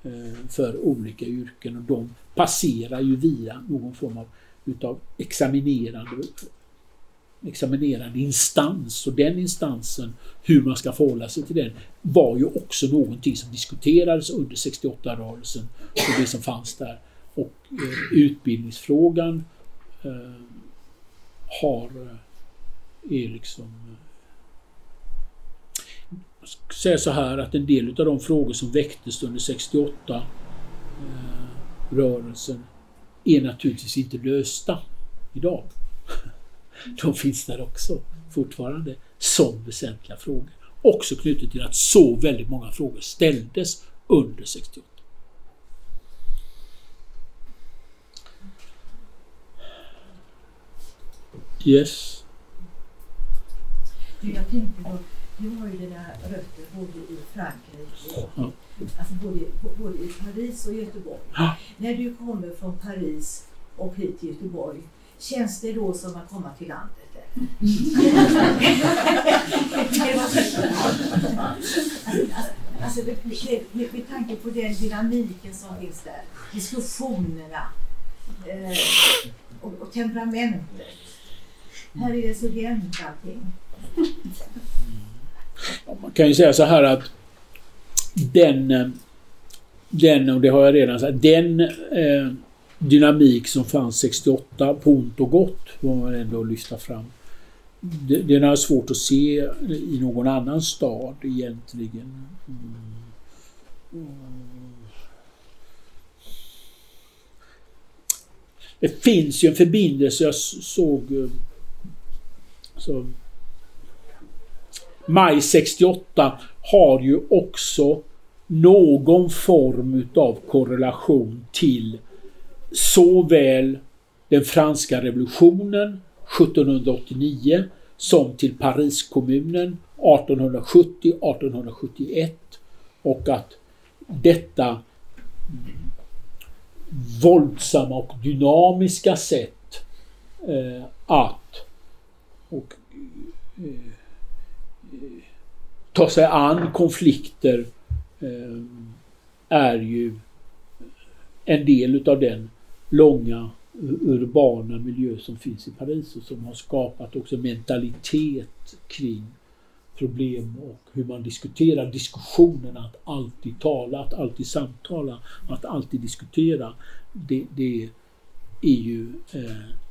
eh, för olika yrken och de passerar ju via någon form av utav examinerande examinerande instans och den instansen, hur man ska förhålla sig till den, var ju också någonting som diskuterades under 68-rörelsen och det som fanns där. Och eh, utbildningsfrågan eh, har, eh, är liksom jag eh, säga så här att en del av de frågor som väcktes under 68 eh, rörelsen är naturligtvis inte lösta idag. De finns där också fortfarande som väsentliga frågor. Också knutet till att så väldigt många frågor ställdes under 68. Yes. Du, jag tänkte på, du har ju dina rötter både i Frankrike, ja. alltså både, både i Paris och Göteborg. Ja. När du kommer från Paris och hit till Göteborg, känns det då som att komma till landet? alltså, med, med, med tanke på den dynamiken som finns där, diskussionerna eh, och, och temperamentet. Här är det så jämnt allting. Man kan ju säga så här att den, den och det har jag redan sagt, den eh, dynamik som fanns 68 på ont och gott får man ändå lyfta fram. Den är svårt att se i någon annan stad egentligen. Det finns ju en förbindelse, jag såg eh, så, maj 68 har ju också någon form utav korrelation till såväl den franska revolutionen 1789 som till Pariskommunen 1870-1871 och att detta våldsamma och dynamiska sätt eh, att och, Eh, ta sig an konflikter eh, är ju en del utav den långa urbana miljö som finns i Paris och som har skapat också mentalitet kring problem och hur man diskuterar diskussionen, att alltid tala, att alltid samtala, att alltid diskutera. Det, det är ju eh,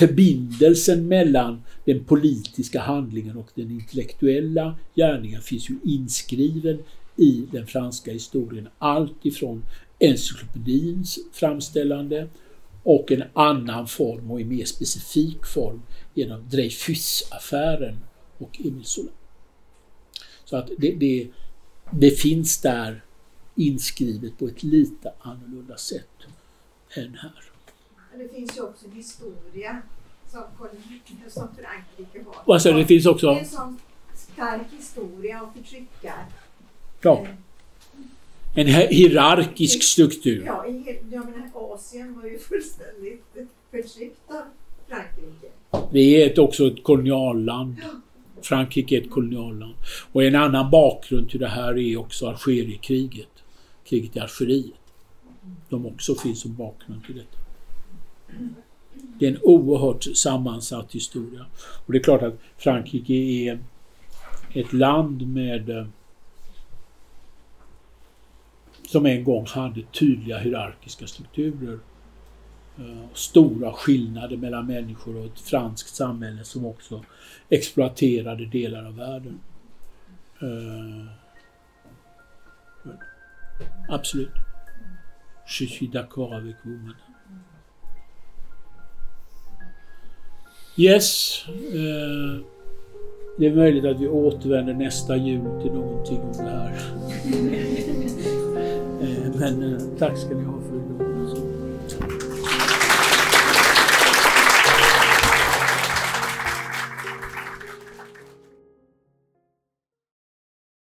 förbindelsen mellan den politiska handlingen och den intellektuella gärningen finns ju inskriven i den franska historien. Allt ifrån encyklopedins framställande och en annan form och i mer specifik form genom Dreyfusaffären och Emil Zola. Så att det, det, det finns där inskrivet på ett lite annorlunda sätt än här. Det finns ju också en historia som, som Frankrike har. Alltså, det finns också... En sån stark historia och förtryckar. Ja. En hierarkisk struktur. Ja, i, ja men Asien var ju fullständigt förtryckt av Frankrike. Vi är ett, också ett kolonialland. Frankrike är ett kolonialland. Och en annan bakgrund till det här är också Algeriekriget. Kriget i Algeriet. De också finns som bakgrund till detta. Det är en oerhört sammansatt historia. Och det är klart att Frankrike är ett land med eh, som en gång hade tydliga hierarkiska strukturer. Eh, stora skillnader mellan människor och ett franskt samhälle som också exploaterade delar av världen. Eh, absolut. Je suis d'accord avec vous, madame. Yes. Eh, det är möjligt att vi återvänder nästa jul till någonting om det här. Eh, men eh, tack ska ni ha